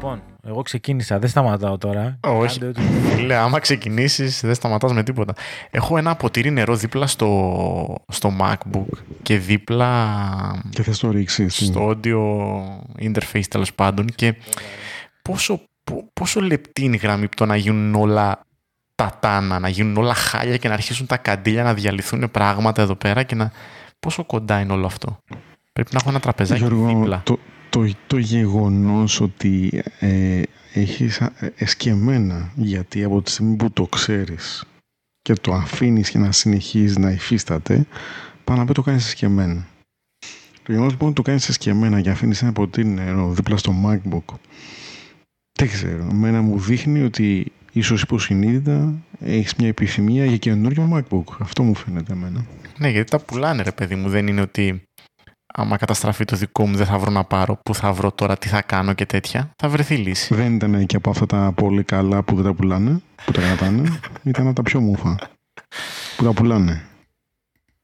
Λοιπόν, εγώ ξεκίνησα, δεν σταματάω τώρα. Όχι. Λέει, άμα ξεκινήσεις, δεν σταματάς με τίποτα. Έχω ένα ποτήρι νερό δίπλα στο, στο MacBook και δίπλα. Και θες το ρίξεις. Στο audio interface τέλος πάντων. Και πόσο, πόσο λεπτή είναι η γραμμή από το να γίνουν όλα τα τάνα, να γίνουν όλα χάλια και να αρχίσουν τα καντήλια να διαλυθούν πράγματα εδώ πέρα και να. Πόσο κοντά είναι όλο αυτό; Πρέπει να έχω ένα τραπεζάκι Γιώργο, δίπλα. Το, το, το γεγονός ότι ε, έχεις εσκεμμένα γιατί από τη στιγμή που το ξέρεις και το αφήνεις και να συνεχίζεις να υφίσταται πάνω να το κάνεις εσκεμμένα. Το γεγονός που το κάνεις εσκεμμένα και αφήνεις ένα ποτήρι νερό δίπλα στο MacBook δεν ξέρω. Εμένα μου δείχνει ότι ίσως υποσυνείδητα έχεις μια επιθυμία για καινούριο MacBook. Αυτό μου φαίνεται εμένα. Ναι, γιατί τα πουλάνε ρε παιδί μου. Δεν είναι ότι άμα καταστραφεί το δικό μου δεν θα βρω να πάρω, πού θα βρω τώρα, τι θα κάνω και τέτοια, θα βρεθεί λύση. Δεν ήταν και από αυτά τα πολύ καλά που δεν τα πουλάνε, που τα κρατάνε, ήταν από τα πιο μούφα που τα πουλάνε.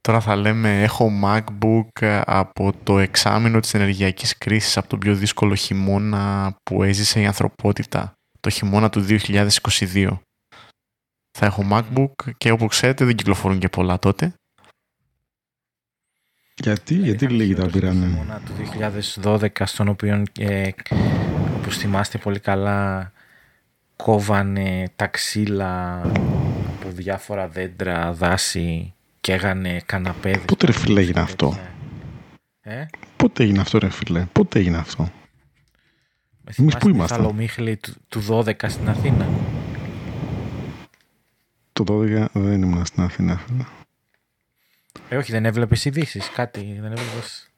Τώρα θα λέμε έχω MacBook από το εξάμεινο της ενεργειακής κρίσης, από τον πιο δύσκολο χειμώνα που έζησε η ανθρωπότητα, το χειμώνα του 2022. Θα έχω MacBook και όπως ξέρετε δεν κυκλοφορούν και πολλά τότε. Γιατί, γιατί λίγοι τα πήρανε; του 2012 στον οποίο ε, όπως θυμάστε πολύ καλά κόβανε τα ξύλα από διάφορα δέντρα, δάση και έγανε καναπέδες. Πότε ρε φίλε έγινε αυτό; Ε; Πότε έγινε αυτό ρε φίλε; Πότε έγινε αυτό; Εμείς πού είμαστε. Θαλομίχλη του, του 12 στην Αθήνα; Το 12 δεν ήμουν στην Αθήνα. Ε, όχι, δεν έβλεπες ειδήσεις, κάτι. Δεν έβλεπες.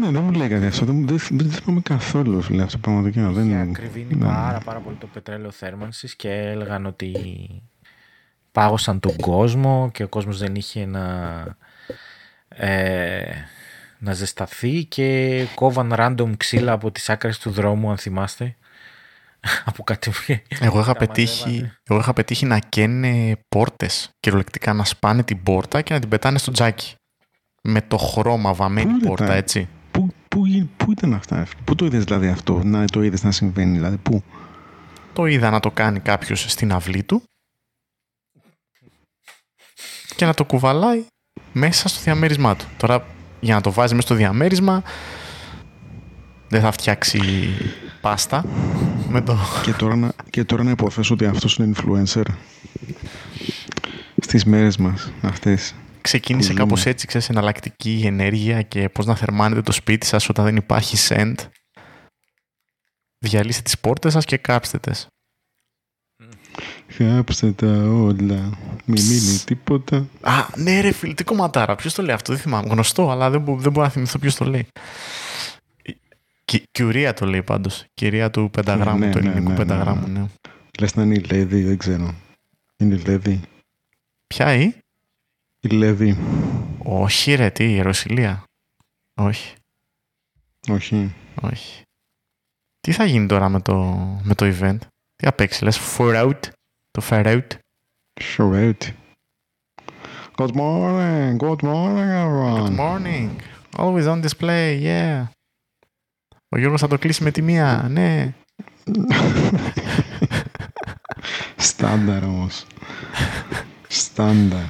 Ναι, δεν μου λέγανε αυτό. Δεν, δεν, δεν θυμάμαι καθόλου λέει, αυτό πραγματικά. Δεν... Ακριβήνει ναι. πάρα, πάρα πολύ το πετρέλαιο θέρμανσης και έλεγαν ότι πάγωσαν τον κόσμο και ο κόσμος δεν είχε να, ε, να ζεσταθεί και κόβαν random ξύλα από τις άκρες του δρόμου αν θυμάστε από κάτι εγώ είχα, πετύχει, εγώ είχα πετύχει να καίνε πόρτες κυριολεκτικά να σπάνε την πόρτα και να την πετάνε στο τζάκι. Με το χρώμα βαμμένη πού πόρτα έτσι. Πού, πού, πού ήταν αυτά; Πού το είδες δηλαδή αυτό να το είδες να συμβαίνει δηλαδή πού; Το είδα να το κάνει κάποιος στην αυλή του και να το κουβαλάει μέσα στο διαμέρισμά του. Τώρα για να το βάζει μέσα στο διαμέρισμα δεν θα φτιάξει πάστα με το... Και τώρα, να, και τώρα να υποθέσω ότι αυτός είναι influencer στις μέρες μας αυτές. Ξεκίνησε κάπως έτσι, ξέρεις, εναλλακτική ενέργεια και πώς να θερμάνετε το σπίτι σας όταν δεν υπάρχει send. Διαλύστε τις πόρτες σας και κάψτε τες. Κάψτε τα όλα. Μην μείνει τίποτα. Α, ναι, ρε φίλε, τι κομματάρα. Ποιος το λέει αυτό, δεν θυμάμαι. Γνωστό, αλλά δεν, δεν μπορώ να θυμηθώ ποιος το λέει. Κιουρία το λέει πάντως. Κυρία του πενταγράμμου, ναι, του ναι, ελληνικού ναι, ναι, πενταγράμμου, ναι. Λες να είναι η Λέδη, δεν ξέρω. Είναι η Λέδη. Ποια η; Η Λέδη. Όχι ρε, τι, η Ρωσιλία. Όχι. Όχι. Όχι. Τι θα γίνει τώρα με το, με το event; Τι θα παίξει, λες out. Το out; Show out. Good morning, good morning everyone. Good morning. Always on display, yeah. Ο Γιώργος θα το κλείσει με τη μία, ναι. Στάνταρ όμως. Στάνταρ.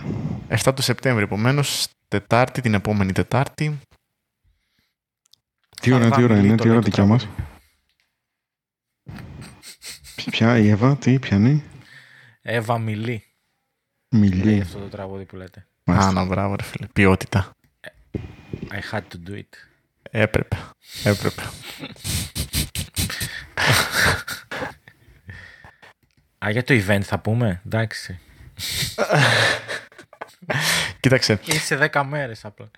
7 του Σεπτέμβρη, επομένως, Τετάρτη, την επόμενη Τετάρτη. Τι ώρα, τι ώρα είναι, τι ώρα δικιά μας. Ποια, η Εύα, τι, είναι; Εύα Μιλή. Μιλή. αυτό το τραγούδι που λέτε. Α, να μπράβο ρε φίλε. Ποιότητα. I had to do it. Έπρεπε. Έπρεπε. Α, για το event θα πούμε. Εντάξει. Κοίταξε. Είσαι σε 10 μέρες απλά.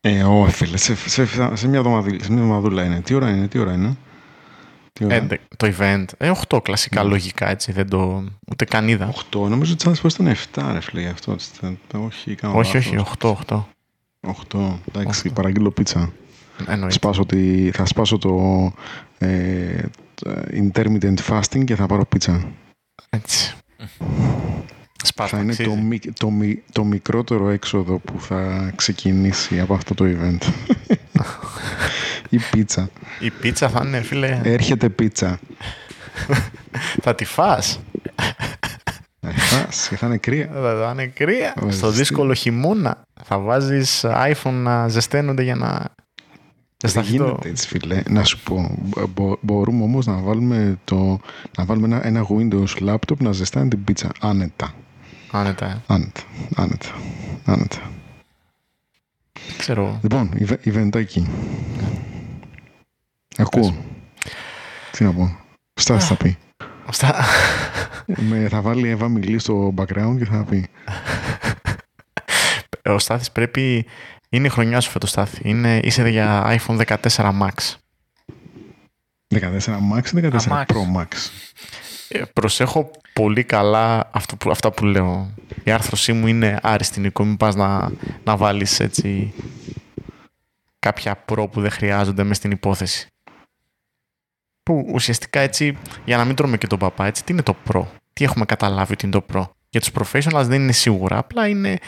Ε, όχι φίλε, σε, σε, σε, μια εβδομαδούλα είναι. Τι ώρα είναι, τι ώρα είναι; Ε, το event. Ε, 8 κλασικά mm. λογικά έτσι. Δεν το... Ούτε καν είδα. 8. Νομίζω ότι σαν ήταν 7 ρε φίλε αυτό. Όχι, κάνω όχι, όχι, 8, 8. 8. Εντάξει, 8. παραγγείλω πίτσα. Σπάσω τη, θα σπάσω το, ε, το intermittent fasting και θα πάρω πίτσα. Έτσι. Σπάσω, θα είναι το, το, το, μικρότερο έξοδο που θα ξεκινήσει από αυτό το event. Η πίτσα. Η πίτσα θα είναι, φίλε. Έρχεται πίτσα. θα τη φας. Θα φας και θα είναι κρύα. Θα είναι κρύα. Θα Στο ζεστεί. δύσκολο χειμώνα θα βάζεις iPhone να ζεσταίνονται για να Δεν ζεσταθεί το... γίνεται έτσι, φίλε. Να σου πω. Μπο- μπορούμε όμως να βάλουμε, το, να βάλουμε ένα, ένα Windows laptop να ζεστάνει την πίτσα. Άνετα. Άνετα, ε. Άνετα. Άνετα. Άνετα. Δεν ξέρω. Λοιπόν, Ιβε- Ιβεντάκι. Ακούω. Τι να πω. Στάση θα πει. Αυτά... Με, θα βάλει η Εύα Μιλή στο background και θα πει. Ο Στάθης πρέπει... Είναι η χρονιά σου φέτος, Στάθη. Είναι... Είσαι για iPhone 14 Max. 14 Max ή 14 Α, Max. Pro Max; Ε, προσέχω πολύ καλά αυτό που, αυτά που λέω. Η άρθρωσή μου είναι άριστη, Νίκο. Μην πας να, να βάλεις έτσι κάποια προ που δεν χρειάζονται μες στην υπόθεση. Που ουσιαστικά έτσι, για να μην τρώμε και τον παπά, έτσι, τι είναι το προ. Τι έχουμε καταλάβει ότι είναι το προ. Για τους professionals δεν είναι σίγουρα, απλά είναι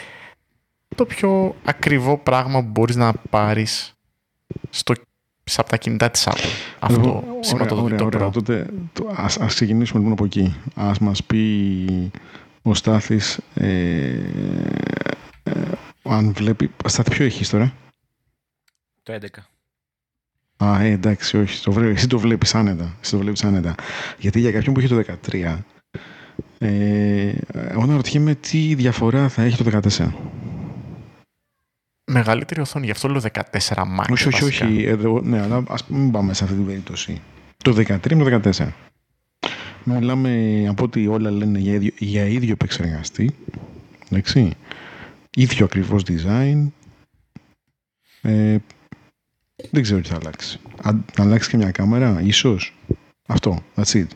το πιο ακριβό πράγμα που μπορείς να πάρεις στο, σε από τα κινητά της Apple. Αυτό Λοιπόν, σηματοδοτεί ωραία, το ωραία, προ. ωραία. Τότε το, ας, ας ξεκινήσουμε λοιπόν από εκεί. Ας μας πει ο Στάθης ε, ε, αν βλέπει... Στάθη ποιο έχεις τώρα; Το 11. Α, ε, εντάξει, όχι. Το βλέ- εσύ το βλέπεις άνετα. Εσύ το βλέπεις άνετα. Γιατί για κάποιον που έχει το 13, ε, εγώ αναρωτιέμαι τι διαφορά θα έχει το 14. Μεγαλύτερη οθόνη, γι' αυτό λέω 14 Max. όχι, όχι, βασικά. όχι. Εδώ, ναι, αλλά ας μην πάμε σε αυτή την περίπτωση. Το 13 με το 14. Μιλάμε από ότι όλα λένε για ίδιο, για ίδιο επεξεργαστή. Εντάξει. Ίδιο ακριβώς design. Ε, δεν ξέρω τι θα αλλάξει. Αν να αλλάξει και μια κάμερα, ίσως. Αυτό, that's it.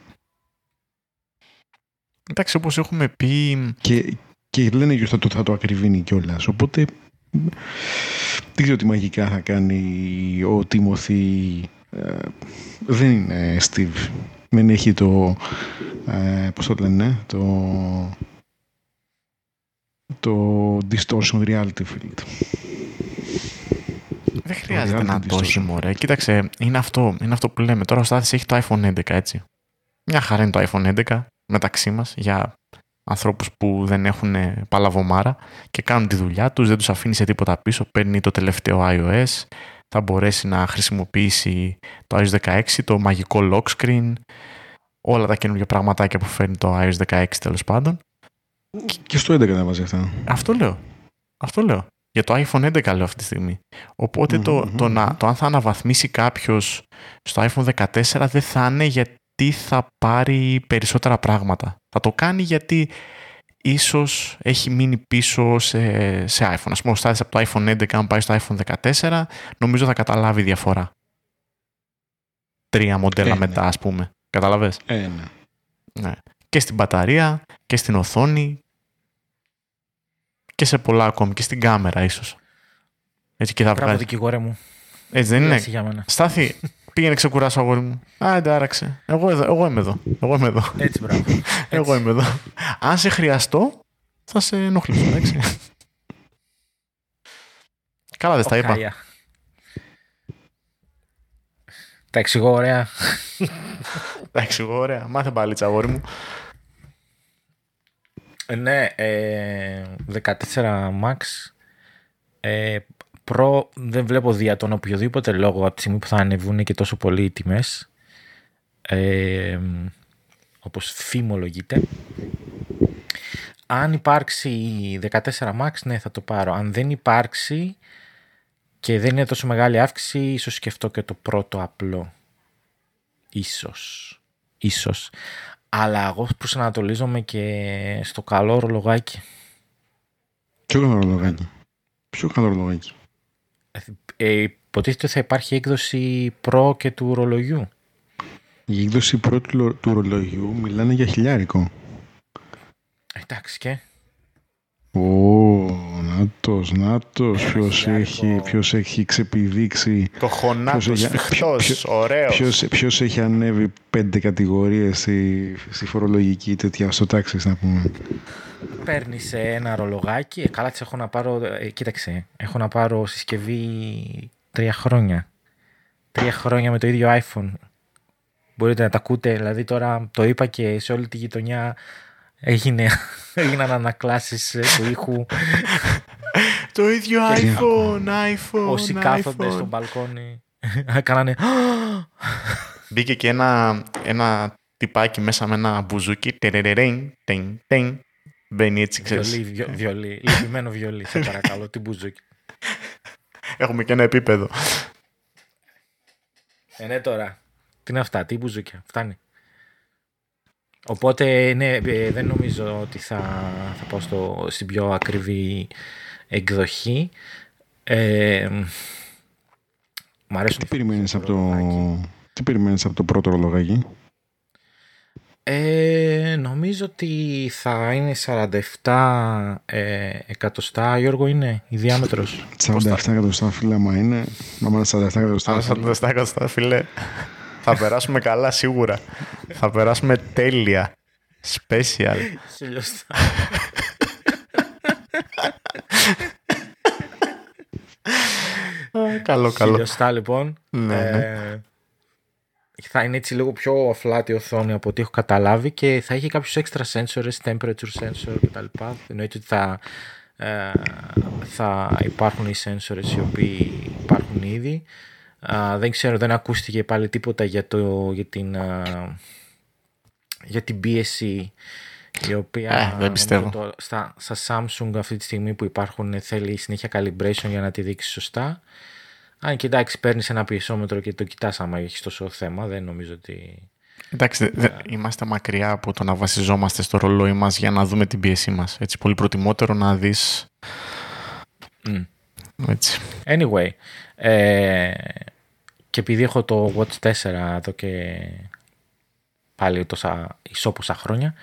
Εντάξει, όπως έχουμε πει, Και, και λένε και θα το, θα το ακριβίνει κιόλας. Οπότε δεν ξέρω τι μαγικά θα κάνει ο Τίμωθη. Ε, δεν είναι Steve. Δεν έχει το. Ε, πώς το λένε, το. Το distortion reality field. δεν χρειάζεται reality να το έχει, distortion. μωρέ. Κοίταξε, είναι αυτό, είναι αυτό που λέμε. Τώρα ο Στάθης έχει το iPhone 11, έτσι. Μια χαρά είναι το iPhone 11 μεταξύ μας για ανθρώπους που δεν έχουν παλαβομάρα και κάνουν τη δουλειά τους, δεν τους αφήνει σε τίποτα πίσω, παίρνει το τελευταίο iOS, θα μπορέσει να χρησιμοποιήσει το iOS 16, το μαγικό lock screen, όλα τα καινούργια πραγματάκια που φέρνει το iOS 16 τέλος πάντων. Και στο 11 τα βάζει αυτά. Αυτό λέω. Αυτό λέω. Για το iPhone 11 λέω αυτή τη στιγμή. Οπότε το, Μμμ, το, μμμ. να, το αν θα αναβαθμίσει κάποιος στο iPhone 14 δεν θα είναι γιατί θα πάρει περισσότερα πράγματα. Θα το κάνει γιατί ίσως έχει μείνει πίσω σε, σε iPhone. Ας πούμε, ο Στάθης από το iPhone 11 αν πάει στο iPhone 14 νομίζω θα καταλάβει διαφορά. Τρία μοντέλα Ε, ναι. μετά ας πούμε. Καταλαβες; Ε, ναι. Ναι. Και στην μπαταρία και στην οθόνη και σε πολλά ακόμη και στην κάμερα ίσως. Έτσι και θα Μπράβο, βγάζει. δικηγόρε μου. Έτσι δεν είναι; Μίλασε για μένα. Στάθη, πήγαινε ξεκουράσω αγόρι μου. Α, εντάραξε. Εγώ, εδώ, εγώ είμαι εδώ. Εγώ είμαι εδώ. Έτσι, μπράβο. Εγώ είμαι εδώ. Αν σε χρειαστώ, θα σε ενοχλήσω, εντάξει. Καλά δεν στα είπα. Οκάλια. Τα εξηγώ ωραία. Εντάξει, εγώ ωραία. Μάθε μπαλίτσα, αγόρι μου. Ε, Ναι, ε, 14 Max. Ε, Pro δεν βλέπω δια τον οποιοδήποτε λόγο από τη στιγμή που θα ανεβούν και τόσο πολύ οι τιμές. Ε, όπως φημολογείται. Αν υπάρξει 14 Max, ναι, θα το πάρω. Αν δεν υπάρξει και δεν είναι τόσο μεγάλη αύξηση, ίσως σκεφτώ και το πρώτο απλό. Ίσως. Ίσως. Αλλά εγώ προσανατολίζομαι και στο καλό ρολογάκι. Ποιο καλό ρολογάκι; Ποιο καλό ρολογάκι; Ε, υποτίθεται ότι θα υπάρχει έκδοση Pro και του ρολογιού. Η έκδοση πρώτου λο- του ρολογιού μιλάνε για χιλιάρικο. Εντάξει και. Ω, νάτος, νάτος, ποιος χιλιάρικο. έχει, ποιος έχει ξεπηδήξει, Το χωνάτο Ποιος- σφιχτός, ποιος- ωραίος. ποιος, ποιος έχει ανέβει πέντε κατηγορίες στη, στη φορολογική τέτοια στο τάξη, να πούμε. Παίρνεις ένα ρολογάκι. Ε, καλά, τις έχω να πάρω. Ε, κοίταξε. Έχω να πάρω συσκευή τρία χρόνια. τρία χρόνια με το ίδιο iPhone. Μπορείτε να τα ακούτε, δηλαδή τώρα το είπα και σε όλη τη γειτονιά έγινε, έγιναν ανακλάσεις ε, του ήχου. το ίδιο iPhone, iPhone, Όσοι κάθονται στο μπαλκόνι κάνανε... Μπήκε και ένα, ένα τυπάκι μέσα με ένα μπουζούκι. Μπαίνει έτσι, ξέρεις. Βιολί, βιολί, λυπημένο βιολί, σε παρακαλώ, τι μπουζούκι. Έχουμε και ένα επίπεδο. Ε, ναι τώρα. Τι είναι αυτά, τι μπουζούκια, φτάνει. Οπότε, ναι, ε, δεν νομίζω ότι θα, θα πάω στο, στην πιο ακριβή εκδοχή. Ε, μ' αρέσουν τι περιμένεις από το, τι περιμένεις από το πρώτο ρολογάκι. Ε, νομίζω ότι θα είναι 47 ε, εκατοστά, Γιώργο, είναι η διάμετρος. 47 εκατοστά, φίλε, μα είναι. Μα είναι 47 εκατοστά. 47 εκατοστά, φίλε. Θα περάσουμε καλά, σίγουρα. θα περάσουμε τέλεια. Special. Χιλιοστά. καλό, καλό. Χιλιοστά, λοιπόν. Ναι, Ε, ναι. θα είναι έτσι λίγο πιο αφλάτη η οθόνη από ό,τι έχω καταλάβει και θα έχει κάποιους έξτρα sensors, temperature sensor κτλ. Εννοείται ότι θα, ε, θα υπάρχουν οι sensors οι οποίοι υπάρχουν ήδη. Α, δεν ξέρω, δεν ακούστηκε πάλι τίποτα για, το, για, την, α, για την πίεση η οποία Ε, δεν νομίζω πιστεύω. το- στα, στα Samsung αυτή τη στιγμή που υπάρχουν θέλει συνέχεια calibration για να τη δείξει σωστά. Αν και εντάξει, παίρνεις ένα πιεσόμετρο και το κοιτάς άμα έχεις τόσο θέμα. Δεν νομίζω ότι. Εντάξει, δε- δε- είμαστε μακριά από το να βασιζόμαστε στο ρολόι μας για να δούμε την πίεσή μας. Έτσι, πολύ προτιμότερο να δεις... Μμ. Έτσι. Anyway. Ε, και επειδή έχω το Watch 4 εδώ και πάλι τόσα ισόποσα χρόνια,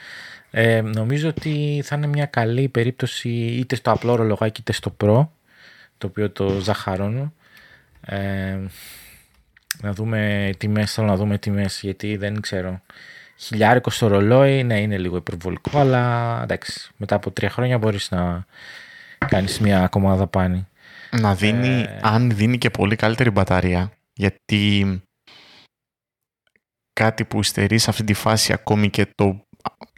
ε, νομίζω ότι θα είναι μια καλή περίπτωση είτε στο απλό ρολογάκι είτε στο Pro, το οποίο το ζαχαρώνω. Ε, να δούμε τιμές, θέλω να δούμε τιμές, γιατί δεν ξέρω. Χιλιάρικο στο ρολόι, ναι, είναι λίγο υπερβολικό, αλλά εντάξει, μετά από τρία χρόνια μπορείς να κάνεις μια ακόμα δαπάνη. Να δίνει, Ε. αν δίνει και πολύ καλύτερη μπαταρία, γιατί κάτι που υστερεί σε αυτή τη φάση ακόμη και το,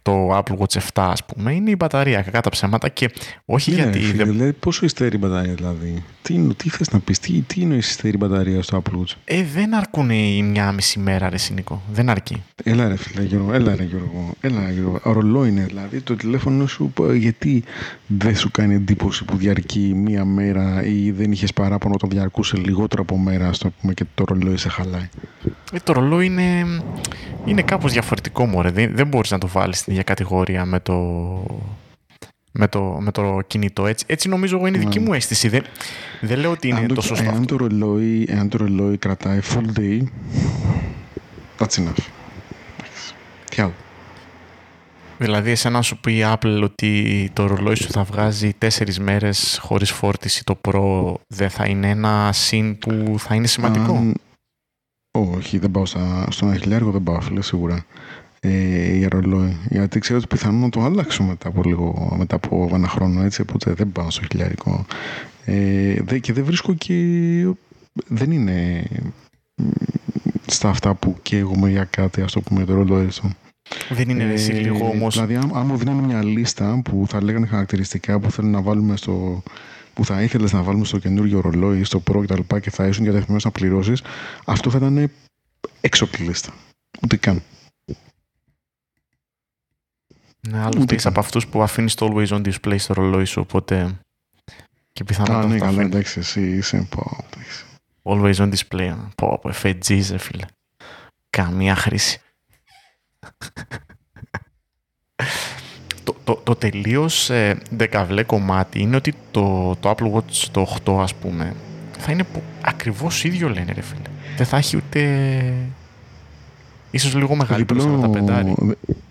το Apple Watch 7 ας πούμε είναι η μπαταρία κακά τα ψέματα και όχι Ναι, γιατί ρε, φίλε, δεν- δηλαδή, πόσο υστερεί η μπαταρία, δηλαδή. Τι, είναι- τι θες να πεις, τι, τι είναι η υστερή μπαταρία στο Apple Watch; ε, δεν αρκούν η μια μισή μέρα ρε Σινικό δεν αρκεί Έλα ρε φίλε Γιώργο, έλα ρε Γιώργο, έλα ρε Γιώργο. Ρολό είναι δηλαδή το τηλέφωνο σου π- γιατί δεν σου κάνει εντύπωση που διαρκεί μία μέρα ή δεν είχες παράπονο όταν διαρκούσε λιγότερο από μέρα ας το πούμε και το ρολόι σε χαλάει; Ε, το ρολόι είναι, είναι κάπως διαφορετικό μωρέ. Δεν, δεν μπορείς να το βάλεις στην ίδια κατηγορία με το, με το, με το κινητό. Έτσι, έτσι νομίζω εγώ είναι η δική Ναι. μου αίσθηση. Δεν, δεν λέω ότι είναι αν, το, το, σωστό εάν, αυτό. το ρολόι, εάν το ρολόι κρατάει full day, that's enough. Εντάξει. Τι άλλο. Δηλαδή εσένα να σου πει η Apple ότι το ρολόι σου θα βγάζει τέσσερις μέρες χωρίς φόρτιση το Pro δεν θα είναι ένα συν που θα είναι σημαντικό; Αν- Όχι, δεν πάω στα, στον ένα χιλιάρικο, δεν πάω φίλε σίγουρα. Ε, για ρολόι. Γιατί ξέρω ότι πιθανόν να το αλλάξω μετά από λίγο, μετά από ένα χρόνο έτσι, οπότε δεν πάω στο χιλιάρικο. Ε, δε, και δεν βρίσκω και. Δεν είναι μ, στα αυτά που καίγομαι για κάτι, ας το πούμε, το ρολόι αυτό. Δεν είναι Ε, εσύ λίγο όμως... Δηλαδή, αν, αν μου δίνανε μια λίστα που θα λέγανε χαρακτηριστικά που θέλουν να βάλουμε στο. που θα ήθελες να βάλουμε στο καινούργιο ρολόι ή στο Pro κτλ. Και, και θα ήσουν διατεθειμένος να πληρώσεις, αυτό θα ήταν έξω από τη λίστα. Ούτε καν. Ναι, άλλο Ούτε είσαι καν. από αυτούς που αφήνεις το always on display στο ρολόι σου, οπότε... Και Α, πιθανότατα ναι, θα καλά, αφήνεις εντάξει, εσύ είσαι. Πω, εντάξει. always on display. Πω, πω, FG's, ρε φίλε. Καμία χρήση. το, το, το τελείως ε, δεκαβλέ κομμάτι είναι ότι το, το Apple Watch το 8 ας πούμε θα είναι που, ακριβώς ίδιο λένε ρε φίλε. Δεν θα έχει ούτε... Ίσως λίγο μεγαλύτερο σε τα πεντάρι.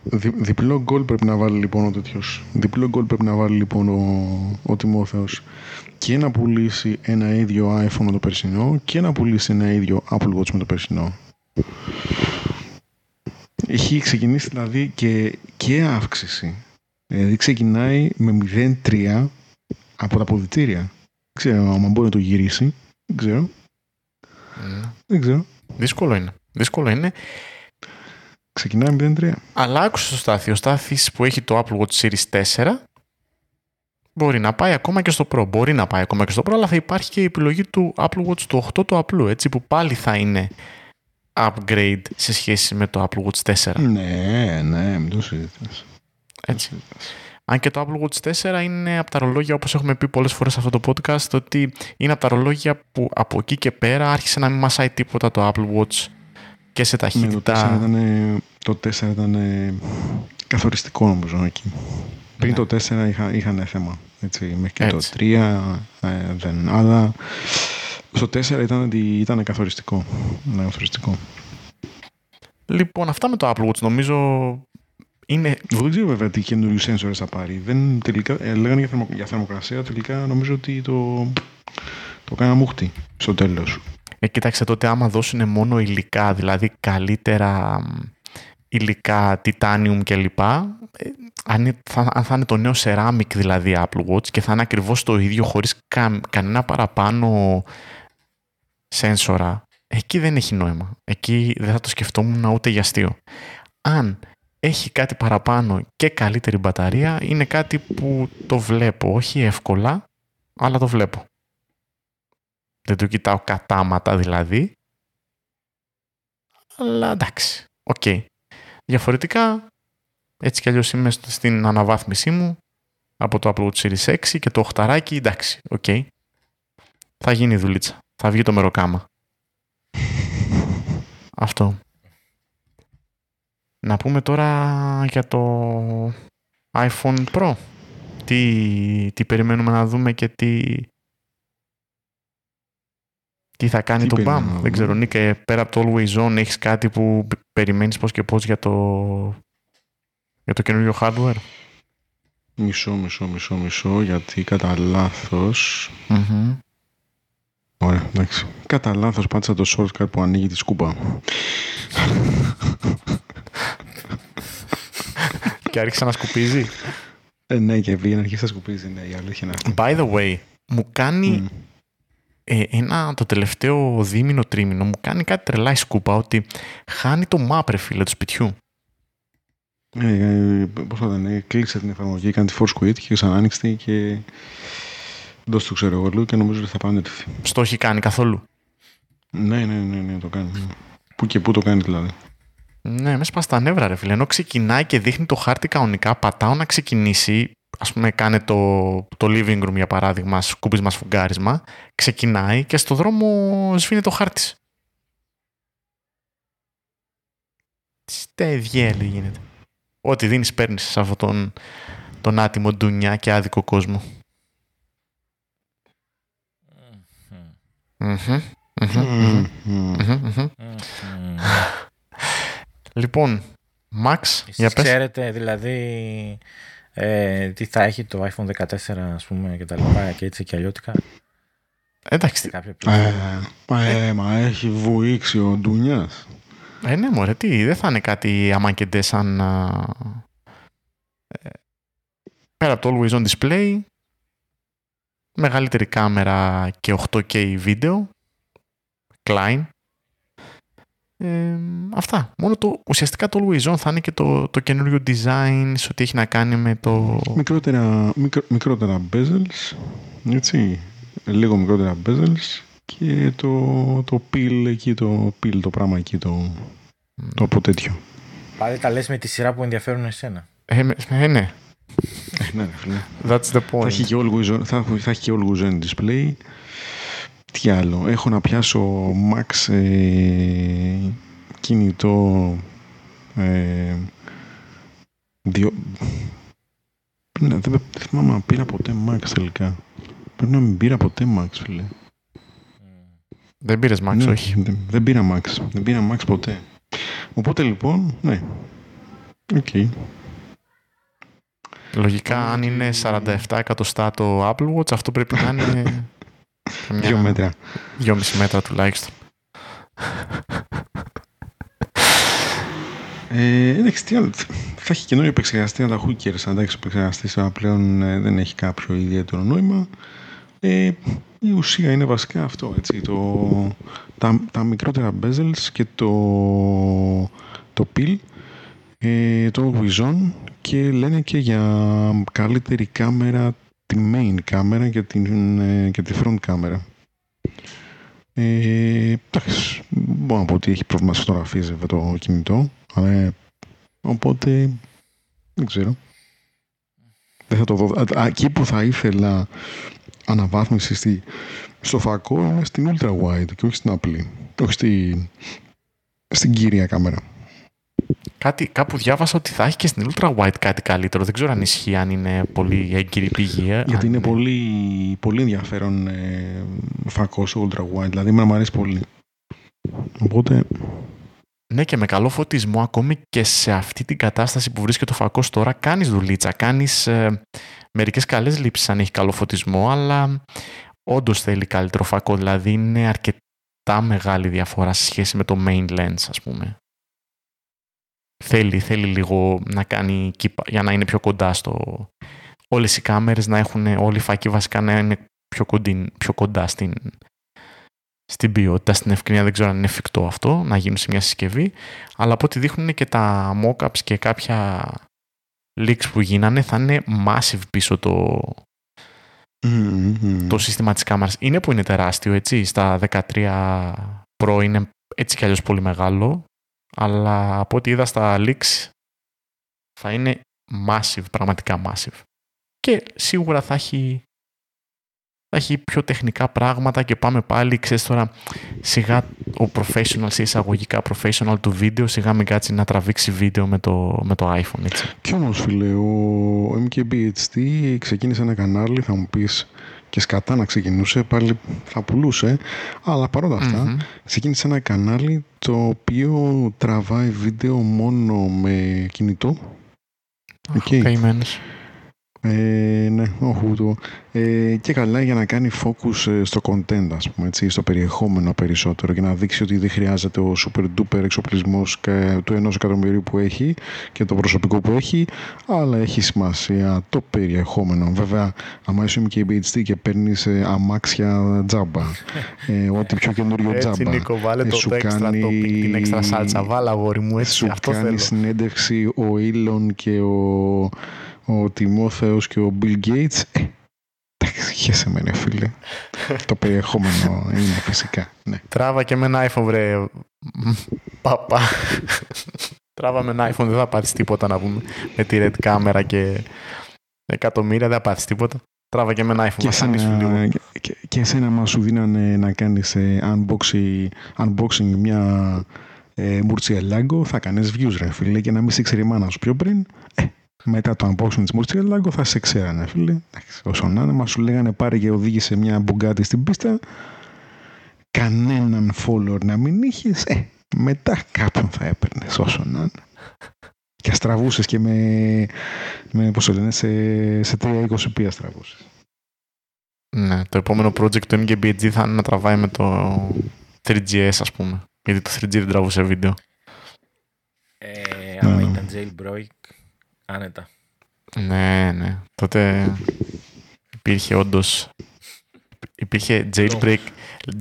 δι, διπλό γκολ πρέπει να βάλει λοιπόν ο τέτοιος. Διπλό γκολ πρέπει να βάλει λοιπόν ο, ο Τιμόθεος και να πουλήσει ένα ίδιο iPhone με το περσινό και να πουλήσει ένα ίδιο Apple Watch με το περσινό. Έχει ξεκινήσει δηλαδή και, και αύξηση. Δηλαδή ξεκινάει με 0,3 από τα αποδητήρια. Δεν ξέρω αν μπορεί να το γυρίσει. Δεν ξέρω. Δεν ξέρω. Δύσκολο είναι. Δύσκολο είναι. Ξεκινάει 0-3. Αλλά άκουσε το Στάθη. Ο Στάθης που έχει το Apple Watch Series 4 μπορεί να πάει ακόμα και στο Pro. Μπορεί να πάει ακόμα και στο Pro, αλλά θα υπάρχει και η επιλογή του Apple Watch του 8 του απλού, έτσι, που πάλι θα είναι upgrade σε σχέση με το Apple Watch 4. Ναι, ναι, μην το συζητάς. Έτσι. Αν και το Apple Watch 4 είναι από τα ρολόγια, όπως έχουμε πει πολλές φορές σε αυτό το podcast, ότι είναι από τα ρολόγια που από εκεί και πέρα άρχισε να μην μασάει τίποτα το Apple Watch και σε Ναι, το 4 ταχύτητα. ήταν, το 4 ήταν ε, καθοριστικό νομίζω εκεί. Πριν Ναι. το 4 είχα, είχαν θέμα. Έτσι, μέχρι και Έτσι. το 3 ε, δεν. Αλλά στο 4 ήταν, ότι ήταν καθοριστικό. Ναι, καθοριστικό. Λοιπόν, αυτά με το Apple Watch νομίζω είναι Εγώ δεν ξέρω βέβαια τι καινούριους sensors θα πάρει. Δεν, τελικά, ε, λέγανε για, θερμο, για θερμοκρασία, τελικά νομίζω ότι το, το κάνα μούχτη στο τέλος. Ε, κοίταξε τότε άμα δώσουν μόνο υλικά, δηλαδή καλύτερα μ, υλικά, titanium κλπ. Ε, αν, είναι- θα, αν θα είναι το νέο ceramic δηλαδή Apple Watch και θα είναι ακριβώς το ίδιο χωρίς κα- κανένα παραπάνω σένσορα, εκεί δεν έχει νόημα. Εκεί δεν θα το σκεφτόμουν ούτε για αστείο. Αν έχει κάτι παραπάνω και καλύτερη μπαταρία, είναι κάτι που το βλέπω, όχι εύκολα, αλλά το βλέπω. Δεν το κοιτάω κατάματα δηλαδή. Αλλά εντάξει. Οκ. Διαφορετικά, έτσι κι αλλιώς είμαι στο- στην αναβάθμισή μου από το Apple Watch Series 6 και το 8 εντάξει. Οκ. Θα γίνει η δουλίτσα. Θα βγει το μεροκάματο. Αυτό. Να πούμε τώρα για το iPhone Pro. Τι, τι περιμένουμε να δούμε και τι, τι θα κάνει Τι το περιμένουμε BAM. να Δεν δούμε. ξέρω, Νίκ, πέρα από το Always On έχεις κάτι που π- περιμένεις πώς και πώς για το, για το καινούριο hardware; Μισό, μισό, μισό, μισό, γιατί κατά λάθο. Μμμ. Ωραία, εντάξει. Κατά λάθος πάτησα το shortcut που ανοίγει τη σκούπα. και άρχισε να σκουπίζει. Ε, ναι, και βγήκε να αρχίσει να σκουπίζει. Ναι, η αλήθεια είναι αυτή. By the way, μου κάνει Μμ. Ε, ένα, το τελευταίο δίμηνο τρίμηνο, μου κάνει κάτι τρελά η σκούπα ότι χάνει το map ρε φίλε του σπιτιού. Ε, ε, πώς θα ήταν, ε, κλείσε την εφαρμογή, κάνει τη force quit και ξανά άνοιξε τη και δώσ' το ξέρω εγώ λίγο και νομίζω ότι θα επανέλθει. Στο έχει κάνει καθόλου; Ναι, ναι, ναι, ναι, το κάνει. ναι. Πού και πού το κάνει δηλαδή. Ναι, μες σπάς τα νεύρα ρε φίλε. Ενώ ξεκινάει και δείχνει το χάρτη κανονικά, πατάω να ξεκινήσει, ας πούμε κάνε το, το living room για παράδειγμα, σκούπισμα σφουγγάρισμα, ξεκινάει και στο δρόμο σβήνει το χάρτη. Τι στεδιέλη γίνεται. Ό,τι δίνεις παίρνεις σε αυτόν τον, τον άτιμο ντουνιά και άδικο κόσμο. Μμμ, μμμ, μμμ, Μμμ. μμμ, μμμ. Λοιπόν, Max, για Εσείς πες. ξέρετε δηλαδή ε, τι θα έχει το iPhone 14 ας πούμε και τα λοιπά και έτσι και αλλιώτικα; Σε Εντάξει, κάποια πληροφορία. Ε, ε, μα έχει βουήξει ο Ντουνιάς. ε, ναι μωρέ, τι, δεν θα είναι κάτι αμάνκεντε σαν... α, ε, πέρα από το Always On Display, μεγαλύτερη κάμερα και 8K βίντεο, Klein. Ε, αυτά. Μόνο το, ουσιαστικά το Always On θα είναι και το, το καινούριο design σε ό,τι έχει να κάνει με το... Μικρότερα, μικρο, μικρότερα bezels, έτσι, λίγο μικρότερα bezels και το, το peel εκεί, το peel, το πράγμα εκεί, το, το από τέτοιο. Πάλι τα λες με τη σειρά που ενδιαφέρουν εσένα. Ε, με- ε, ναι, Ε, ναι, ρε φίλε. that's the Θα point. έχει και always on, θα, θα έχει και always on display. Τι άλλο. Έχω να πιάσω Max ε, κινητό ε, δύο... Ναι, δεν, δεν θυμάμαι αν πήρα ποτέ Max τελικά. Πρέπει να μην πήρα ποτέ Max, φίλε. Δεν πήρες Max, Ναι, όχι. Δεν, δεν πήρα Max. Δεν πήρα Max ποτέ. Οπότε λοιπόν, ναι. Οκ. Λογικά, αν είναι 47 εκατοστά το Apple Watch, αυτό πρέπει να είναι. καμιά Δύο μέτρα. 2,5 μέτρα τουλάχιστον. Ε, εντάξει, τι άλλο. Θα έχει καινούριο επεξεργαστή, αλλά who cares. Εντάξει, ο επεξεργαστής πλέον ε, δεν έχει κάποιο ιδιαίτερο νόημα. Ε, Η ουσία είναι βασικά αυτό, έτσι, το, τα, τα μικρότερα bezels και το, το pil, ε, το Wizon και λένε και για καλύτερη κάμερα, τη main κάμερα και, την, ε, και τη front κάμερα. Ε, εντάξει, μπορώ να πω ότι έχει πρόβλημα σε φωτογραφίες βέβαια το κινητό, αλλά, ε, οπότε δεν ξέρω. Δεν θα το δω. Εκεί που θα ήθελα αναβάθμιση στη, στο φακό είναι στην ultra wide και όχι στην απλή. Όχι στη, στην κύρια κάμερα. Κάτι, κάπου διάβασα ότι θα έχει και στην ultra wide κάτι καλύτερο. Δεν ξέρω αν ισχύει, αν είναι πολύ έγκυρη πηγή. Ε, Γιατί είναι, πολύ, πολύ ενδιαφέρον ε, φακό στο ultra wide. Δηλαδή, με μου αρέσει πολύ. Οπότε... Ναι και με καλό φωτισμό ακόμη και σε αυτή την κατάσταση που βρίσκεται το φακός τώρα κάνεις δουλίτσα, κάνεις ε, μερικές καλές λήψεις αν έχει καλό φωτισμό αλλά όντως θέλει καλύτερο φακό δηλαδή είναι αρκετά μεγάλη διαφορά σε σχέση με το main lens ας πούμε. Θέλει, θέλει λίγο να κάνει για να είναι πιο κοντά στο... Όλες οι κάμερες να έχουν, όλοι οι φακοί βασικά να είναι πιο, πιο κοντά στην, στην ποιότητα, στην ευκαιρία. Δεν ξέρω αν είναι εφικτό αυτό να γίνει σε μια συσκευή. Αλλά από ό,τι δείχνουν και τα mockups και κάποια leaks που γίνανε θα είναι massive πίσω το, το σύστημα της κάμερας. Είναι που είναι τεράστιο, έτσι. Στα 13 Pro είναι έτσι κι αλλιώς πολύ μεγάλο. Αλλά από ό,τι είδα στα leaks θα είναι massive, πραγματικά massive. Και σίγουρα θα έχει θα έχει πιο τεχνικά πράγματα και πάμε πάλι, ξέρεις τώρα, σιγά ο professional, σε εισαγωγικά professional του βίντεο, σιγά μην κάτσει να τραβήξει βίντεο με το, με το iPhone, έτσι. Κι όμως, φίλε, ο MKBHD ξεκίνησε ένα κανάλι, θα μου πεις, και σκατά να ξεκινούσε, πάλι θα πουλούσε, αλλά παρόλα αυτά, ξεκίνησε ένα κανάλι το οποίο τραβάει βίντεο μόνο με κινητό. Okay. Ε, ναι, όχι το. Ε, και καλά για να κάνει focus ε, στο content, ας πούμε, έτσι, στο περιεχόμενο περισσότερο και να δείξει ότι δεν χρειάζεται ο super duper εξοπλισμός του ενός εκατομμυρίου που έχει και το προσωπικό που έχει, αλλά έχει σημασία το περιεχόμενο. Βέβαια, άμα είσαι και BHD και παίρνεις ε, αμάξια τζάμπα, ε, ό,τι πιο καινούριο τζάμπα. Έτσι, Νίκο, βάλε το, το έξτρα κάνει... την έξτρα σάλτσα, βάλα αγόρι μου, έτσι, σου αυτό κάνει θέλω. συνέντευξη ο Elon και ο ο Τιμόθεος και ο Bill Gates, ε, εντάξει, χέσε με ναι φίλε. το περιεχόμενο είναι φυσικά. Ναι. Τράβα και με ένα iPhone βρε, παπά. Τράβα με ένα iPhone, δεν θα πάθεις τίποτα να πούμε. Με τη red κάμερα και εκατομμύρια δεν θα πάθεις τίποτα. Τράβα και με ένα iPhone. Και, εσένα, και, και εσένα μας σου δίνανε να κάνεις ε, unboxing, unboxing μια ε, Μουρτσιελάγκο, θα κάνεις views ρε φίλε και να μην σε ξέρει η μάνα σου πιο πριν. Ε, μετά το unboxing της Μουρτσιέλαγκο θα σε ξέρανε φίλε. Όσο να είναι, μας σου λέγανε πάρε και οδήγησε μια μπουγκάτη στην πίστα. Κανέναν follower να μην είχες. Ε, μετά κάποιον θα έπαιρνες όσο να είναι. Και αστραβούσες και με, με πώς το λένε, σε, σε 320p αστραβούσες. Ναι, το επόμενο project του MKBHD θα είναι να τραβάει με το 3GS ας πούμε. Γιατί το 3G δεν τραβούσε βίντεο. Ε, άμα ήταν jailbreak Άνετα. Ναι, ναι. Τότε υπήρχε όντω. Υπήρχε jailbreak,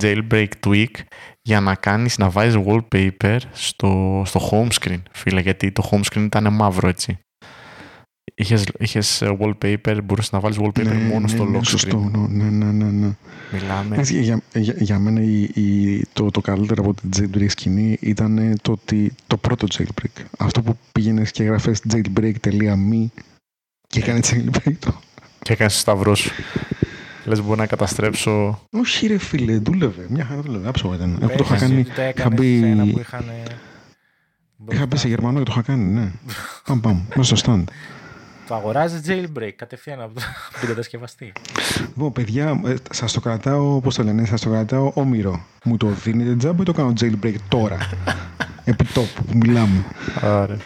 jailbreak tweak για να κάνεις να βάζεις wallpaper στο, στο home screen, φίλε, γιατί το home screen ήταν μαύρο, έτσι. Είχες, είχες wallpaper, μπορούσες να βάλεις wallpaper ναι, μόνο ναι, στο ναι, lock σωστό, ναι, ναι, ναι, ναι. Μιλάμε. Για, για, για μένα η, η, το, το καλύτερο από την jailbreak σκηνή ήταν το, ότι, το πρώτο jailbreak. Αυτό που πήγαινες και έγραφες jailbreak.me και έκανε jailbreak το. Και έκανες σταυρό σου. Λες, μπορώ να καταστρέψω. Όχι, ρε φίλε, δούλευε. Μια χαρά δούλευε. Άψογα ήταν. Εγώ το είχα κάνει. Είχα μπει. Είχα μπει σε Γερμανό και το είχα κάνει, ναι. Παμ, παμ, μέσα στο stand. Το αγοράζει jailbreak κατευθείαν από τον κατασκευαστή. Λοιπόν, παιδιά, ε, σας το κρατάω, πώς το λένε, σας το κρατάω όμοιρο. Μου το δίνετε τζάμπο ή το κάνω jailbreak τώρα; Επί τόπου που μιλάμε. Ωραία.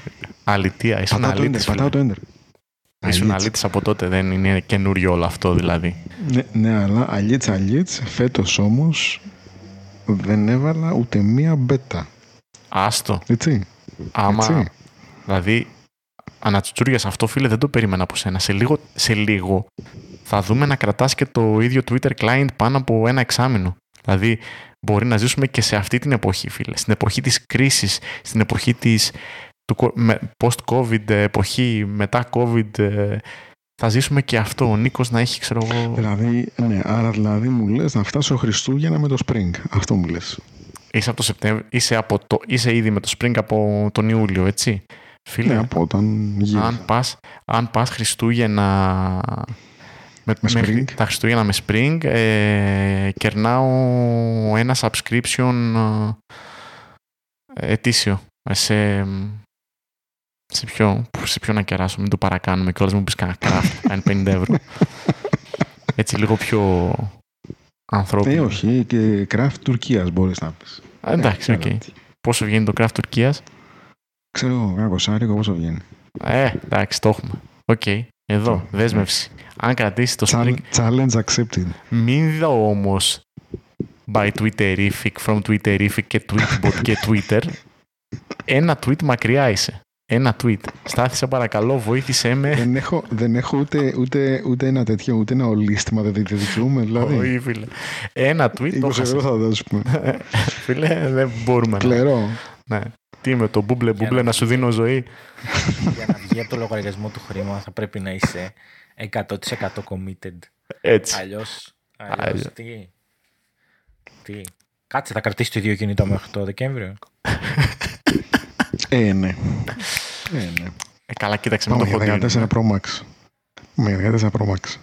Αλητία, ήσουν αλήτης. Πατάω το enter. Ήσουν αλήτης από τότε, δεν είναι καινούριο όλο αυτό δηλαδή. Ναι, ναι αλλά αλήτς αλήτς, φέτος όμως δεν έβαλα ούτε μία μπέτα. Άστο. Έτσι. Άμα, Έτσι. δηλαδή, ανατσουτσούρια αυτό, φίλε, δεν το περίμενα από σένα. Σε λίγο, σε λίγο θα δούμε να κρατάς και το ίδιο Twitter client πάνω από ένα εξάμεινο. Δηλαδή, μπορεί να ζήσουμε και σε αυτή την εποχή, φίλε. Στην εποχή της κρίσης, στην εποχή της post-COVID εποχή, μετά COVID, ε, θα ζήσουμε και αυτό. Ο Νίκος να έχει, ξέρω εγώ... Δηλαδή, ναι, άρα δηλαδή μου λες να φτάσω Χριστούγεννα με το Spring. Αυτό μου λες. Είσαι, από το Σεπτέμβριο, είσαι, από το, είσαι ήδη με το Spring από τον Ιούλιο, έτσι. Φίλε, ναι, από όταν αν πας, αν πας Χριστούγεννα με, με spring. τα Χριστούγεννα με Spring ε, κερνάω ένα subscription ε, ετήσιο σε, σε, ποιο, σε ποιο να κεράσω, μην το παρακάνουμε και όλες μου πεις κανένα craft, 50 ευρώ. Έτσι λίγο πιο ανθρώπινο. Ε, όχι, και craft Τουρκίας μπορείς να πεις. εντάξει, OK. Okay. Πόσο βγαίνει το craft Τουρκίας; Ξέρω εγώ, ένα κοσάρικο πόσο βγαίνει. Ε, εντάξει, το έχουμε. OK. Okay. Εδώ, δέσμευση. Αν κρατήσει το Spring... Challenge accepted. Μην δω όμως by Twitterific, from Twitterific και Tweetbot και Twitter. Ένα tweet μακριά είσαι. Ένα tweet. Στάθησα παρακαλώ, βοήθησέ με. Δεν έχω, δεν έχω ούτε, ούτε, ούτε ένα τέτοιο, ούτε ένα ολίσθημα, δεν δικαιούμαι. Δηλαδή. Όχι, φίλε. Ένα tweet. 20 ευρώ θα δώσουμε. φίλε, δεν μπορούμε. Κλερό. Ναι. Τι με το μπούμπλε μπούμπλε να, σου δίνω ζωή. Για να βγει από το λογαριασμό του χρήμα θα πρέπει να είσαι 100% committed. Έτσι. Αλλιώς, αλλιώς τι, τι; Κάτσε, θα κρατήσει το ίδιο κινητό μέχρι το Δεκέμβριο. ε, ναι. Ε, ναι. Ε, καλά, κοίταξε με το 14 Pro Max. Με 14 Pro Max.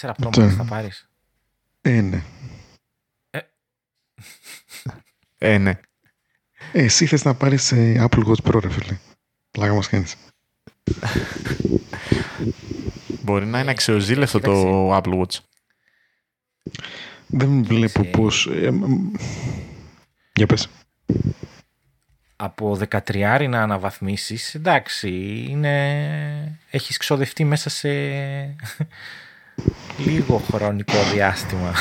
14 Pro Max θα πάρεις. Ε, ναι. Ε, ε ναι. Ε, εσύ θες να πάρεις ε, Apple Watch Pro, ρε φίλε. Πλάκα μας κάνεις. Μπορεί να είναι αξιοζήλευτο το Apple Watch. Δεν βλέπω πώς... Ε, για πες. Από 13 να αναβαθμίσεις, εντάξει, είναι... έχεις ξοδευτεί μέσα σε λίγο χρονικό διάστημα.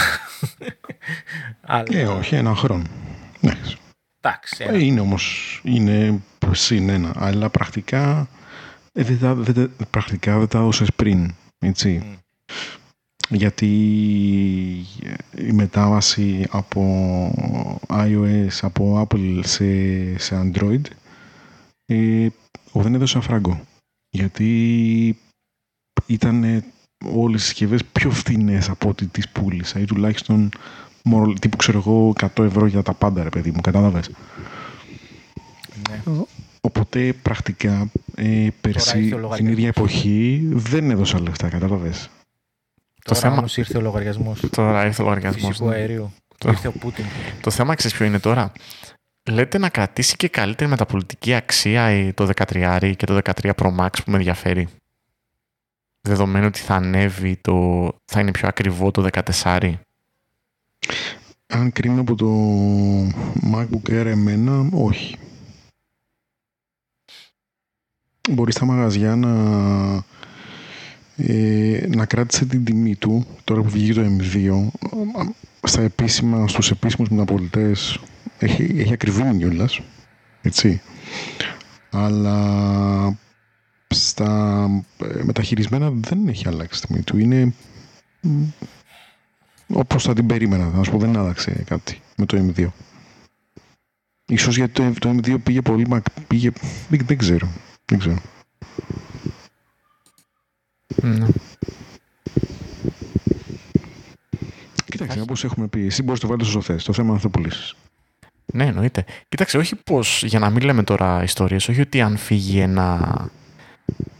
Ε, όχι, ένα χρόνο. Ναι. Εντάξει. Ε, είναι όμως, είναι συν ένα, αλλά πρακτικά ε, δεν, τα, δεν, πρακτικά δεν τα έδωσες πριν, έτσι. Mm. Γιατί η μετάβαση από iOS, από Apple σε, σε Android, ε, δεν έδωσα φράγκο. Γιατί ήταν όλες οι συσκευές πιο φθηνές από ό,τι τις πούλησα ή τουλάχιστον μόνο, τύπου ξέρω εγώ 100 ευρώ για τα πάντα ρε παιδί μου, κατάλαβες. Ναι. Οπότε πρακτικά ε, πέρσι την ίδια εποχή δεν έδωσα λεφτά, κατάλαβες. Το θέμα όμως ήρθε ο λογαριασμός. Τώρα ήρθε ο λογαριασμός. Φυσικού ναι. αερίου. Το... Ήρθε ο Πούτιν. Το θέμα ξέρεις ποιο είναι τώρα; Λέτε να κρατήσει και καλύτερη μεταπολιτική αξία το 13 και το 13 Pro Max που με ενδιαφέρει. Δεδομένου ότι θα ανέβει το... θα είναι πιο ακριβό το 14 αν κρίνω από το MacBook Air εμένα, όχι. Μπορεί στα μαγαζιά να, ε, να κράτησε την τιμή του, τώρα που βγήκε το M2, στα επίσημα, στους επίσημους μεταπολιτές έχει, έχει ακριβή κιόλας, έτσι. Αλλά στα ε, μεταχειρισμένα δεν έχει αλλάξει τιμή του. Είναι όπως θα την περίμενα. Να σου πω δεν άλλαξε κάτι με το M2. Ίσως γιατί το, το M2 πήγε πολύ μακ... Πήγε... Δεν, δεν ξέρω. Δεν ξέρω. Ναι. Κοίταξε, όπως έχουμε πει, εσύ μπορείς να το βάλεις όσο θες. Το θέμα είναι να το πουλήσεις. Ναι, εννοείται. Κοίταξε, όχι πως για να μην λέμε τώρα ιστορίες, όχι ότι αν φύγει ένα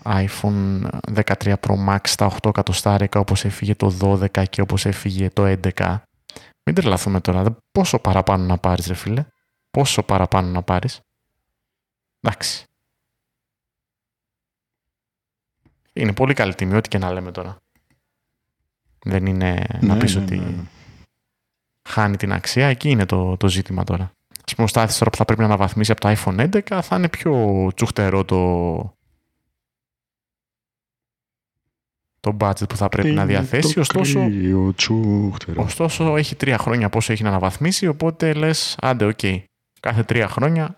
iPhone 13 Pro Max στα 8 εκατοστάρικα όπως έφυγε το 12 και όπως έφυγε το 11. Μην τρελαθούμε τώρα. Πόσο παραπάνω να πάρεις ρε φίλε. Πόσο παραπάνω να πάρεις. Εντάξει. Είναι πολύ καλή τιμή, ό,τι και να λέμε τώρα. Δεν είναι να ναι, πεις ναι, ότι ναι, χάνει την αξία. Εκεί είναι το, το ζήτημα τώρα. Α πούμε, ο τώρα που θα πρέπει να αναβαθμίσει από το iPhone 11 θα είναι πιο τσουχτερό το, το budget που θα πρέπει να διαθέσει. Ωστόσο, ωστόσο, έχει τρία χρόνια πόσο έχει να αναβαθμίσει, οπότε λες, άντε, OK. Okay. Κάθε τρία χρόνια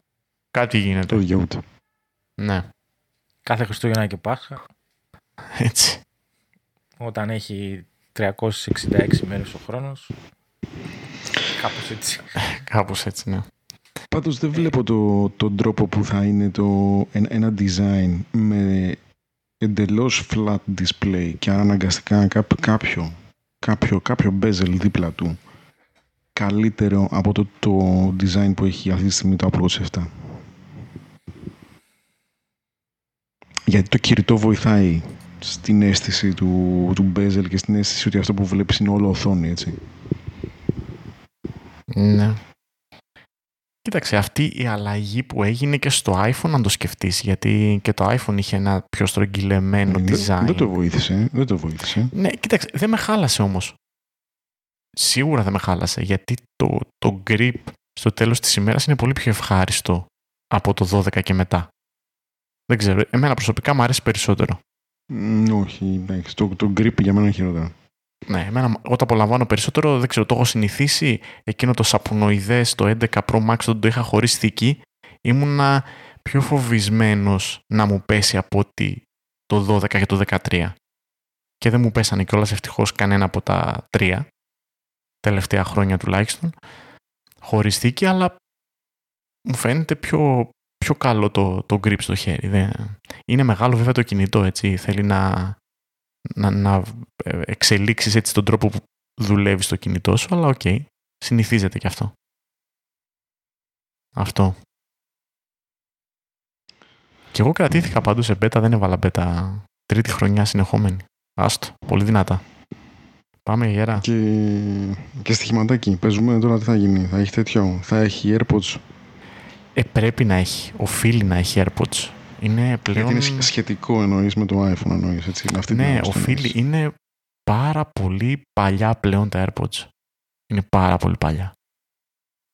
κάτι γίνεται. Το δικαιούται. Ναι. Κάθε Χριστούγεννα και Πάσχα. Έτσι. όταν έχει 366 μέρες ο χρόνος. Κάπως έτσι. Κάπως έτσι, ναι. Πάντως δεν βλέπω το, τον τρόπο που θα είναι το, ένα, ένα design με εντελώς flat display και αναγκαστικά κάποιο, κάποιο, κάποιο bezel δίπλα του καλύτερο από το, το design που έχει αυτή τη στιγμή το Apple Watch 7. Γιατί το κινητό βοηθάει στην αίσθηση του, του bezel και στην αίσθηση ότι αυτό που βλέπεις είναι όλο οθόνη, έτσι. Ναι. Κοίταξε, αυτή η αλλαγή που έγινε και στο iPhone, αν το σκεφτείς, γιατί και το iPhone είχε ένα πιο στρογγυλεμένο Ε, design. Δεν, δεν το βοήθησε, δεν το βοήθησε. Ναι, κοίταξε, δεν με χάλασε όμως. Σίγουρα δεν με χάλασε, γιατί το, το grip στο τέλος της ημέρας είναι πολύ πιο ευχάριστο από το 12 και μετά. Δεν ξέρω, εμένα προσωπικά μου αρέσει περισσότερο. Μ, όχι, εντάξει, το, το grip για μένα είναι χειρότερο. Ναι, εμένα εγώ το απολαμβάνω περισσότερο, δεν ξέρω, το έχω συνηθίσει. Εκείνο το σαπονοειδές, το 11 Pro Max, όταν το είχα χωρίς θήκη, ήμουνα πιο φοβισμένος να μου πέσει από ότι το 12 και το 13. Και δεν μου πέσανε κιόλας ευτυχώς κανένα από τα τρία, τελευταία χρόνια τουλάχιστον, χωρίς θήκη, αλλά μου φαίνεται πιο, πιο καλό το, το grip στο χέρι. Δεν... Είναι μεγάλο βέβαια το κινητό, έτσι, θέλει να, να, να ε, εξελίξεις έτσι τον τρόπο που δουλεύεις στο κινητό σου, αλλά οκ, συνηθίζεται και αυτό. Αυτό. Και εγώ κρατήθηκα πάντως σε beta, δεν έβαλα beta τρίτη χρονιά συνεχόμενη. Άστο, πολύ δυνατά. Πάμε γέρα. Και, και στοιχηματάκι, παίζουμε τώρα τι θα γίνει. Θα έχει τέτοιο, θα έχει AirPods; Ε, πρέπει να έχει, οφείλει να έχει AirPods. Είναι πλέον... Γιατί είναι σχετικό εννοείς με το iPhone εννοείς, έτσι. με αυτή την Ναι, άποψη το οφείλει. εννοείς. Είναι πάρα πολύ παλιά πλέον τα AirPods. Είναι πάρα πολύ παλιά.